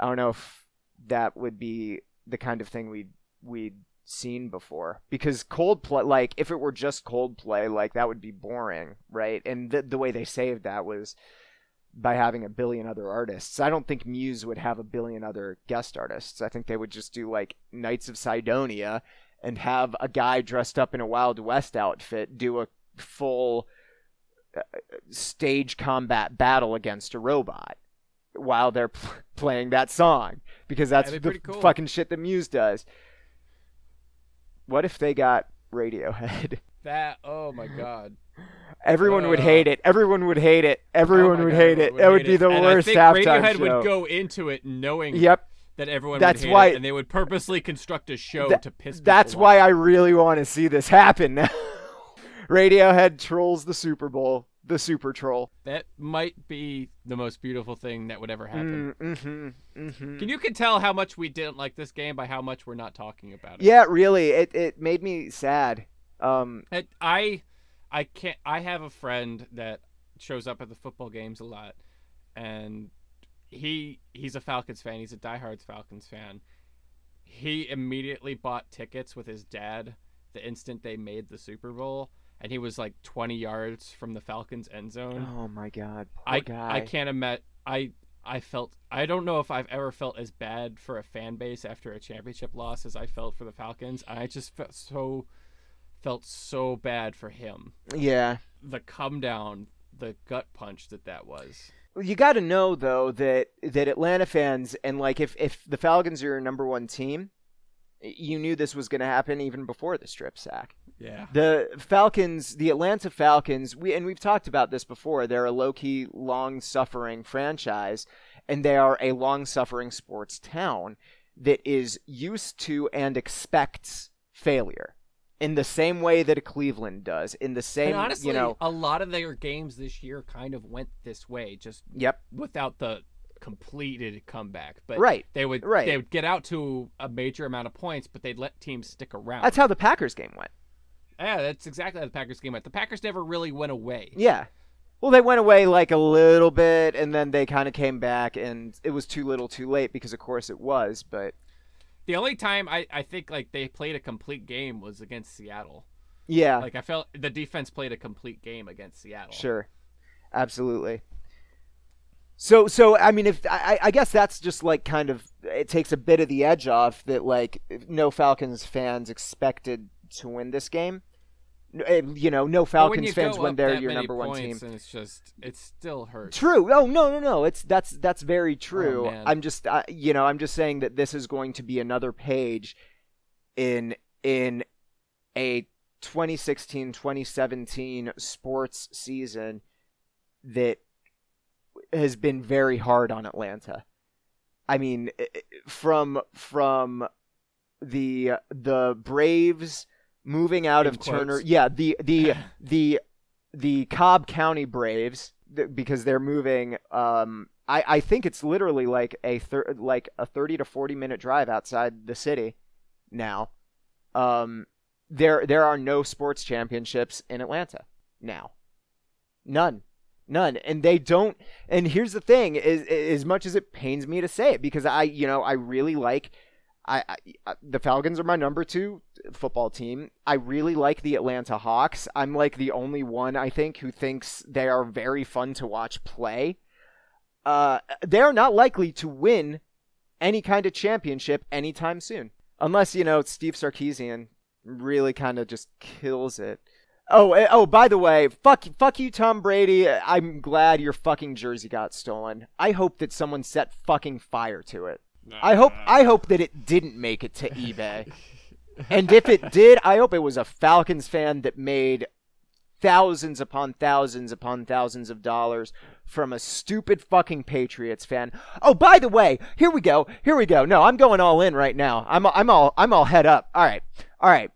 I don't know if that would be the kind of thing we we'd seen before because Coldplay like if it were just Coldplay like that would be boring right and the the way they saved that was by having a billion other artists. I don't think Muse would have a billion other guest artists. I think they would just do like Knights of Cydonia and have a guy dressed up in a Wild West outfit do a full uh, stage combat battle against a robot while they're [LAUGHS] pl- playing that song because that's the cool. fucking shit that Muse does. What if they got Radiohead? [LAUGHS] That oh my god. Everyone uh, would hate it. Everyone would hate it. Everyone oh would God, hate it. Would that would be it. the and worst I think halftime Radiohead show. would go into it knowing Yep. that everyone That's would hate why- it, and they would purposely construct a show That- to piss. That's why off. I really want to see this happen [LAUGHS] now. Radiohead trolls the Super Bowl. The Super Troll. that might be the most beautiful thing that would ever happen. Mm, hmm mm-hmm. Can you can tell how much we didn't like this game by how much we're not talking about it. Yeah, really. It it made me sad. Um, It, I, I can't. I have a friend that shows up at the football games a lot, and he he's a Falcons fan. He's a diehard Falcons fan. He immediately bought tickets with his dad the instant they made the Super Bowl, and he was like 20 yards from the Falcons end zone. oh my God, poor I guy. I can't imagine. I I felt I don't know if I've ever felt as bad for a fan base after a championship loss as I felt for the Falcons. I just felt so felt so bad for him. Yeah. The come down, the gut punch that that was. You got to know though that that Atlanta fans and like if if the Falcons are your number one team, you knew this was going to happen even before the strip sack. Yeah. The Falcons, the Atlanta Falcons, we and we've talked about this before. They're a low-key, long-suffering franchise, and they are a long-suffering sports town that is used to and expects failure in the same way that Cleveland does. In the same, and honestly, you know, a lot of their games this year kind of went this way, just yep, without the completed comeback. But Right, they would right. they would get out to a major amount of points, but they'd let teams stick around. that's how the Packers game went. Yeah, that's exactly how the Packers game went. The Packers never really went away. Yeah. Well, they went away like a little bit, and then they kind of came back, and it was too little, too late because, of course, it was. But The only time I, I think like they played a complete game was against Seattle. Yeah. Like I felt the defense played a complete game against Seattle. Sure, absolutely. So, so I mean, if I, I guess that's just like kind of it takes a bit of the edge off that like no Falcons fans expected to win this game. Eh, You know, no when Falcons fans when they're your number one team. And it's just it still hurts. True. Oh no, no, no. It's that's that's very true. man. I'm just, uh, you know, I'm just saying that this is going to be another page in in a 2016-2017 sports season that has been very hard on Atlanta. I mean, i- i- from from the the Braves moving out In of Turner, yeah, the the [LAUGHS] the the Cobb County Braves th- because they're moving. Um, I I think it's literally like a thir- like a thirty to forty minute drive outside the city now. Um, there there are no sports championships in Atlanta now. None. None. And they don't and here's the thing is as much as it pains me to say it because I you know I really like I, I the Falcons are my number 2 football team. I really like the Atlanta Hawks. I'm like the only one I think who thinks they are very fun to watch play. Uh they are not likely to win any kind of championship anytime soon. Unless, you know, Steve Sarkisian really kind of just kills it. Oh, eh, oh, by the way, fuck fuck you Tom Brady. I'm glad your fucking jersey got stolen. I hope that someone set fucking fire to it. I hope I hope that it didn't make it to eBay. [LAUGHS] and if it did, I hope it was a Falcons fan that made thousands upon thousands upon thousands of dollars from a stupid fucking Patriots fan. Oh, by the way, here we go. Here we go. No, I'm going all in right now. I'm I'm all I'm all head up. All right. All right.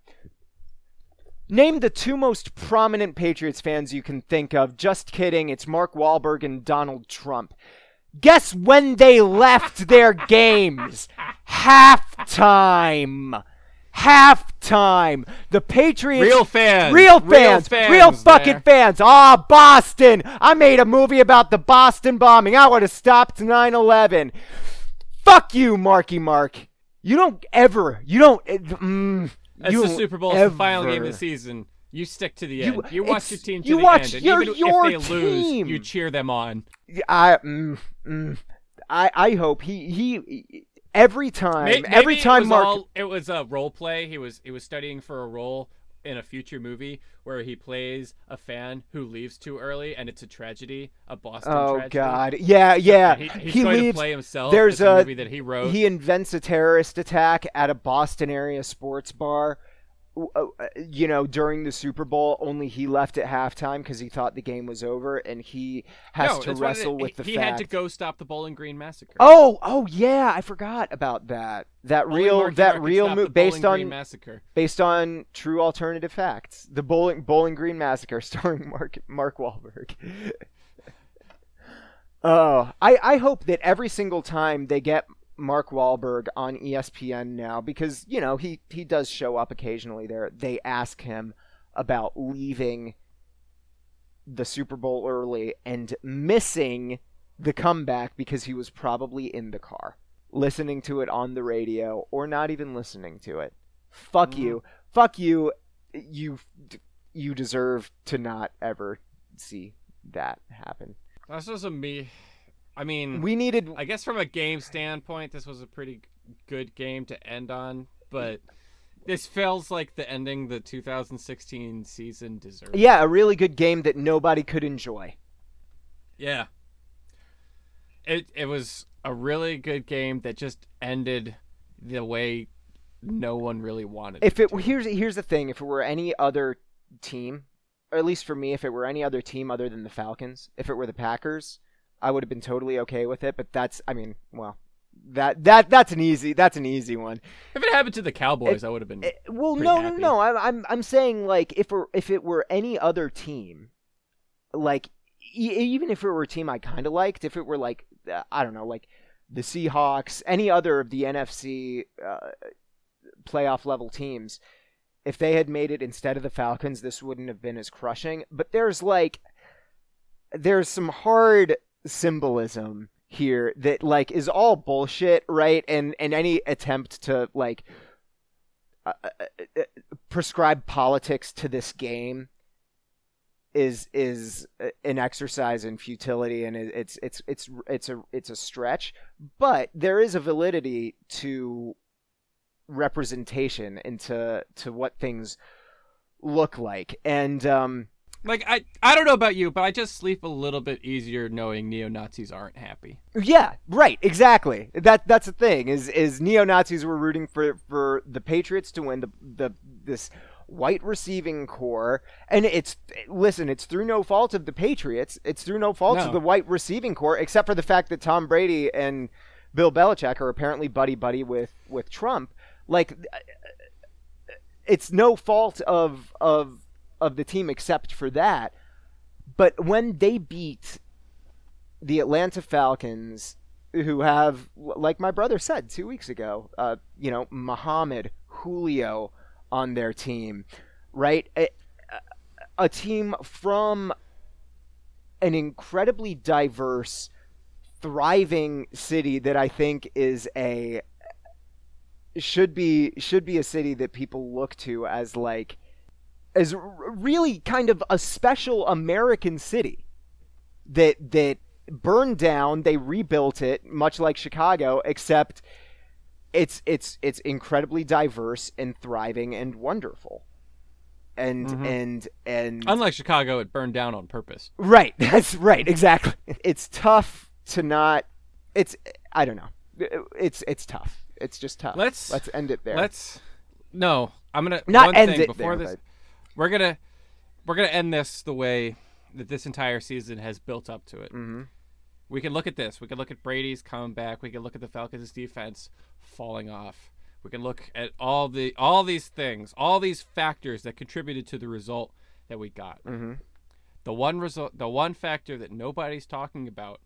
Name the two most prominent Patriots fans you can think of. Just kidding. It's Mark Wahlberg and Donald Trump. Guess when they left their games? Halftime. Halftime. The Patriots. Real fans. Real Real fans. fans Real fucking there. fans. Ah, Boston. I made a movie about the Boston bombing. I would have stopped 9 11. Fuck you, Marky Mark. You don't ever. You don't. eh, Mm, you the Super Bowl. It's the final game of the season. You stick to the You- end. You, watch your team to you the watch end, and even your if they lose, team. you cheer them on. I, mm, mm, I, I hope he, he, every time, May- every maybe time it Mark, all- it was a role play. He was he was studying for a role in a future movie where he plays a fan who leaves too early, and it's a tragedy, a Boston oh tragedy. God, yeah, yeah, He, he's he going leaves. to play himself. There's a, a- movie that he wrote. He invents a terrorist attack at a Boston area sports bar. W- uh, You know, during the Super Bowl, only he left at halftime because he thought the game was over, and he has no, to what it- wrestle with he, the he fact. had to go stop the Bowling Green massacre. Oh, oh yeah, I forgot about that. That Only real, Marky that Mark real stop mo- the based Green on massacre. based on true alternative facts. The Bowling Bowling Green Massacre, [LAUGHS] starring Mark Mark Wahlberg. [LAUGHS] oh, I I hope that every single time they get Mark Wahlberg on ESPN now, because you know he he does show up occasionally there. They ask him about leaving the Super Bowl early and missing the comeback because he was probably in the car listening to it on the radio or not even listening to it. Fuck Mhm. you. Fuck you. You you deserve to not ever see that happen. That's just a me. I mean, We needed I guess from a game standpoint, this was a pretty good game to end on, but this feels like the ending the 2016 season deserved. yeah, a really good game that nobody could enjoy. Yeah. It it was a really good game that just ended the way no one really wanted. If it to. here's here's the thing, if it were any other team, or at least for me, if it were any other team other than the Falcons, if it were the Packers, I would have been totally okay with it. But that's, I mean, well, that that that's an easy that's an easy one. if it happened to the Cowboys, I would have been. Eh, well, no, no, happy. no. I'm I'm I'm saying like if it, if it were any other team, like e- even if it were a team I kind of liked, if it were like uh, I don't know, like the Seahawks, any other of the NFC uh, playoff level teams, if they had made it instead of the Falcons, this wouldn't have been as crushing. But there's like there's some hard symbolism here that like is all bullshit, right? And and any attempt to like uh, uh, uh, prescribe politics to this game is is an exercise in futility and it's it's it's it's a it's a stretch but there is a validity to representation into to to what things look like and um like I, I don't know about you, but I just sleep a little bit easier knowing neo Nazis aren't happy. Yeah, right, exactly. That that's the thing is is neo Nazis were rooting for for the Patriots to win the the this white receiving core, and it's listen, it's through no fault of the Patriots, it's through no fault no. of the white receiving core, except for the fact that Tom Brady and Bill Belichick are apparently buddy buddy with with Trump. Like, it's no fault of of of the team except for that. But when they beat the Atlanta Falcons, who have, like my brother said two weeks ago, uh, you know, Mohamed, Julio on their team, right? A, a team from an incredibly diverse, thriving city that I think is a should be should be a city that people look to as like as really kind of a special American city that that burned down. They rebuilt it, much like Chicago, except it's it's it's incredibly diverse and thriving and wonderful. And mm-hmm. and and unlike Chicago, it burned down on purpose. Right. [LAUGHS] That's right. Exactly. It's tough to not. It's I don't know. It's it's tough. It's just tough. Let's let's end it there. Let's no. I'm gonna not end it before there, this. We're gonna we're gonna end this the way that this entire season has built up to it. Mm-hmm. We can look at this. We can look at Brady's comeback. We can look at the Falcons' defense falling off. We can look at all the all these things, all these factors that contributed to the result that we got. Mm-hmm. The one result, the one factor that nobody's talking about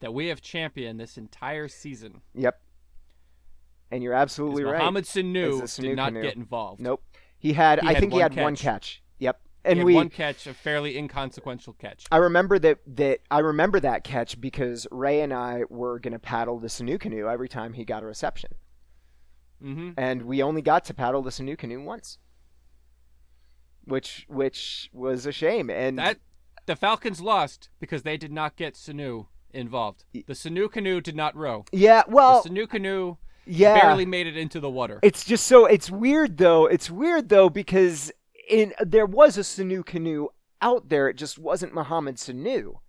that we have championed this entire season. Yep. And you're absolutely right. Mohamed Sanu did not get involved. Nope. He had, he I had think he had catch. one catch. Yep. And he we one catch, a fairly inconsequential catch. I remember that that I remember that catch because Ray and I were gonna paddle the Sanu canoe every time he got a reception. Mm-hmm. And we only got to paddle the Sanu canoe once, which which was a shame. And that the Falcons lost because they did not get Sanu involved. The Sanu canoe did not row. Yeah, well, the Sanu canoe yeah. barely made it into the water. It's just so it's weird though. It's weird though because in there was a Sanu canoe out there. It just wasn't Mohamed Sanu.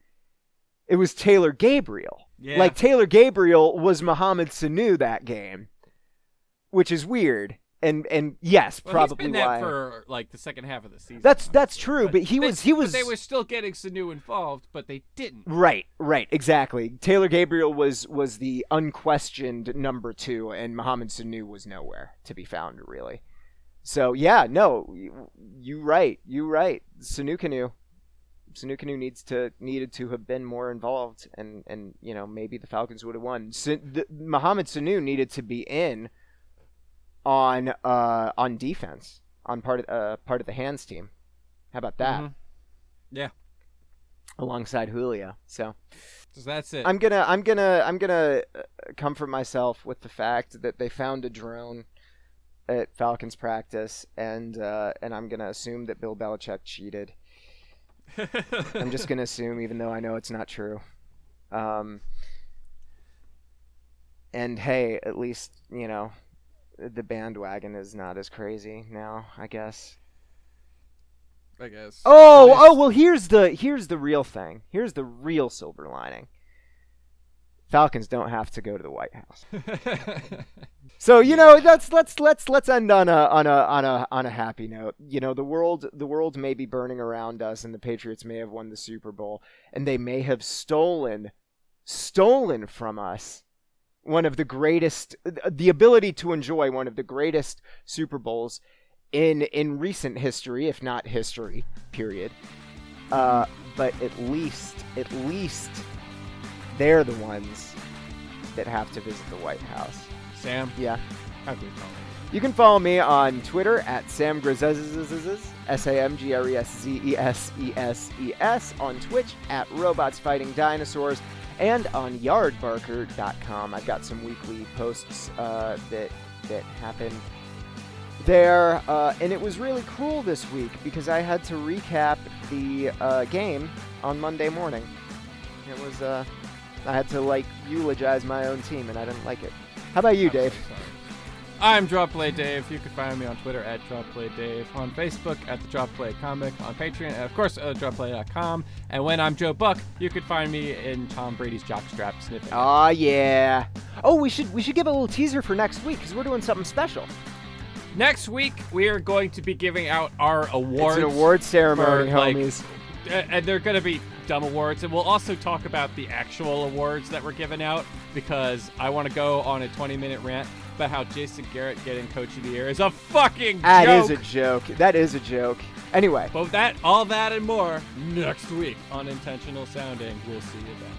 It was Taylor Gabriel. Yeah. Like Taylor Gabriel was Mohamed Sanu that game, which is weird and and yes, well, probably he's been why. for like the second half of the season. That's that's true, but, but he they, was he was. they were still getting Sanu involved, but they didn't. Right, right, exactly. Taylor Gabriel was was the unquestioned number two, and Mohamed Sanu was nowhere to be found, really. So yeah, no, you, you right, you right. Sanu Canoe, Sanu Canoe needs to needed to have been more involved, and and you know maybe the Falcons would have won. the, Mohamed Sanu needed to be in on uh, on defense on part of uh, part of the hands team. How about that? Mm-hmm. Yeah. Alongside Julio. So, so that's it. I'm gonna I'm gonna I'm gonna uh, comfort myself with the fact that they found a drone at Falcons practice, and uh, and I'm gonna assume that Bill Belichick cheated. [LAUGHS] I'm just gonna assume, even though I know it's not true. Um, and hey, at least you know the bandwagon is not as crazy now, I guess. I guess. Oh, oh, well here's the here's the real thing. Here's the real silver lining. Falcons don't have to go to the White House. [LAUGHS] so, you know, let's let's let's let's end on a on a on a on a happy note. You know, the world the world may be burning around us and the Patriots may have won the Super Bowl and they may have stolen stolen from us one of the greatest the ability to enjoy one of the greatest Super Bowls in in recent history, if not history, period. Uh, but at least at least they're the ones that have to visit the White House. Sam? Yeah. How can we follow you? You can follow me on Twitter at Sam S A M G R E S Z E S E S E S, on Twitch at Robots Fighting Dinosaurs and on yardbarker.com. I've got some weekly posts uh, that that happen there, uh, and it was really cruel this week because I had to recap the uh, game on Monday morning. It was, uh, I had to like eulogize my own team, and I didn't like it. How about you, I'm Dave? so. I'm Drop Play Dave. You can find me on Twitter at Drop Play Dave, on Facebook at the Drop Play Comic, on Patreon, and of course at dropplay.com. And when I'm Joe Buck, you can find me in Tom Brady's jockstrap sniffing. Oh yeah. Oh, we should we should give a little teaser for next week because we're doing something special. Next week, we are going to be giving out our awards. It's an award ceremony, for, like, homies. uh, and they're going to be dumb awards. And we'll also talk about the actual awards that were given out because I want to go on a 20 minute rant about how Jason Garrett getting Coach of the Year is a fucking That joke. is a joke. That is a joke. Anyway, But that, all that and more next week on Intentional Sounding. We'll see you then.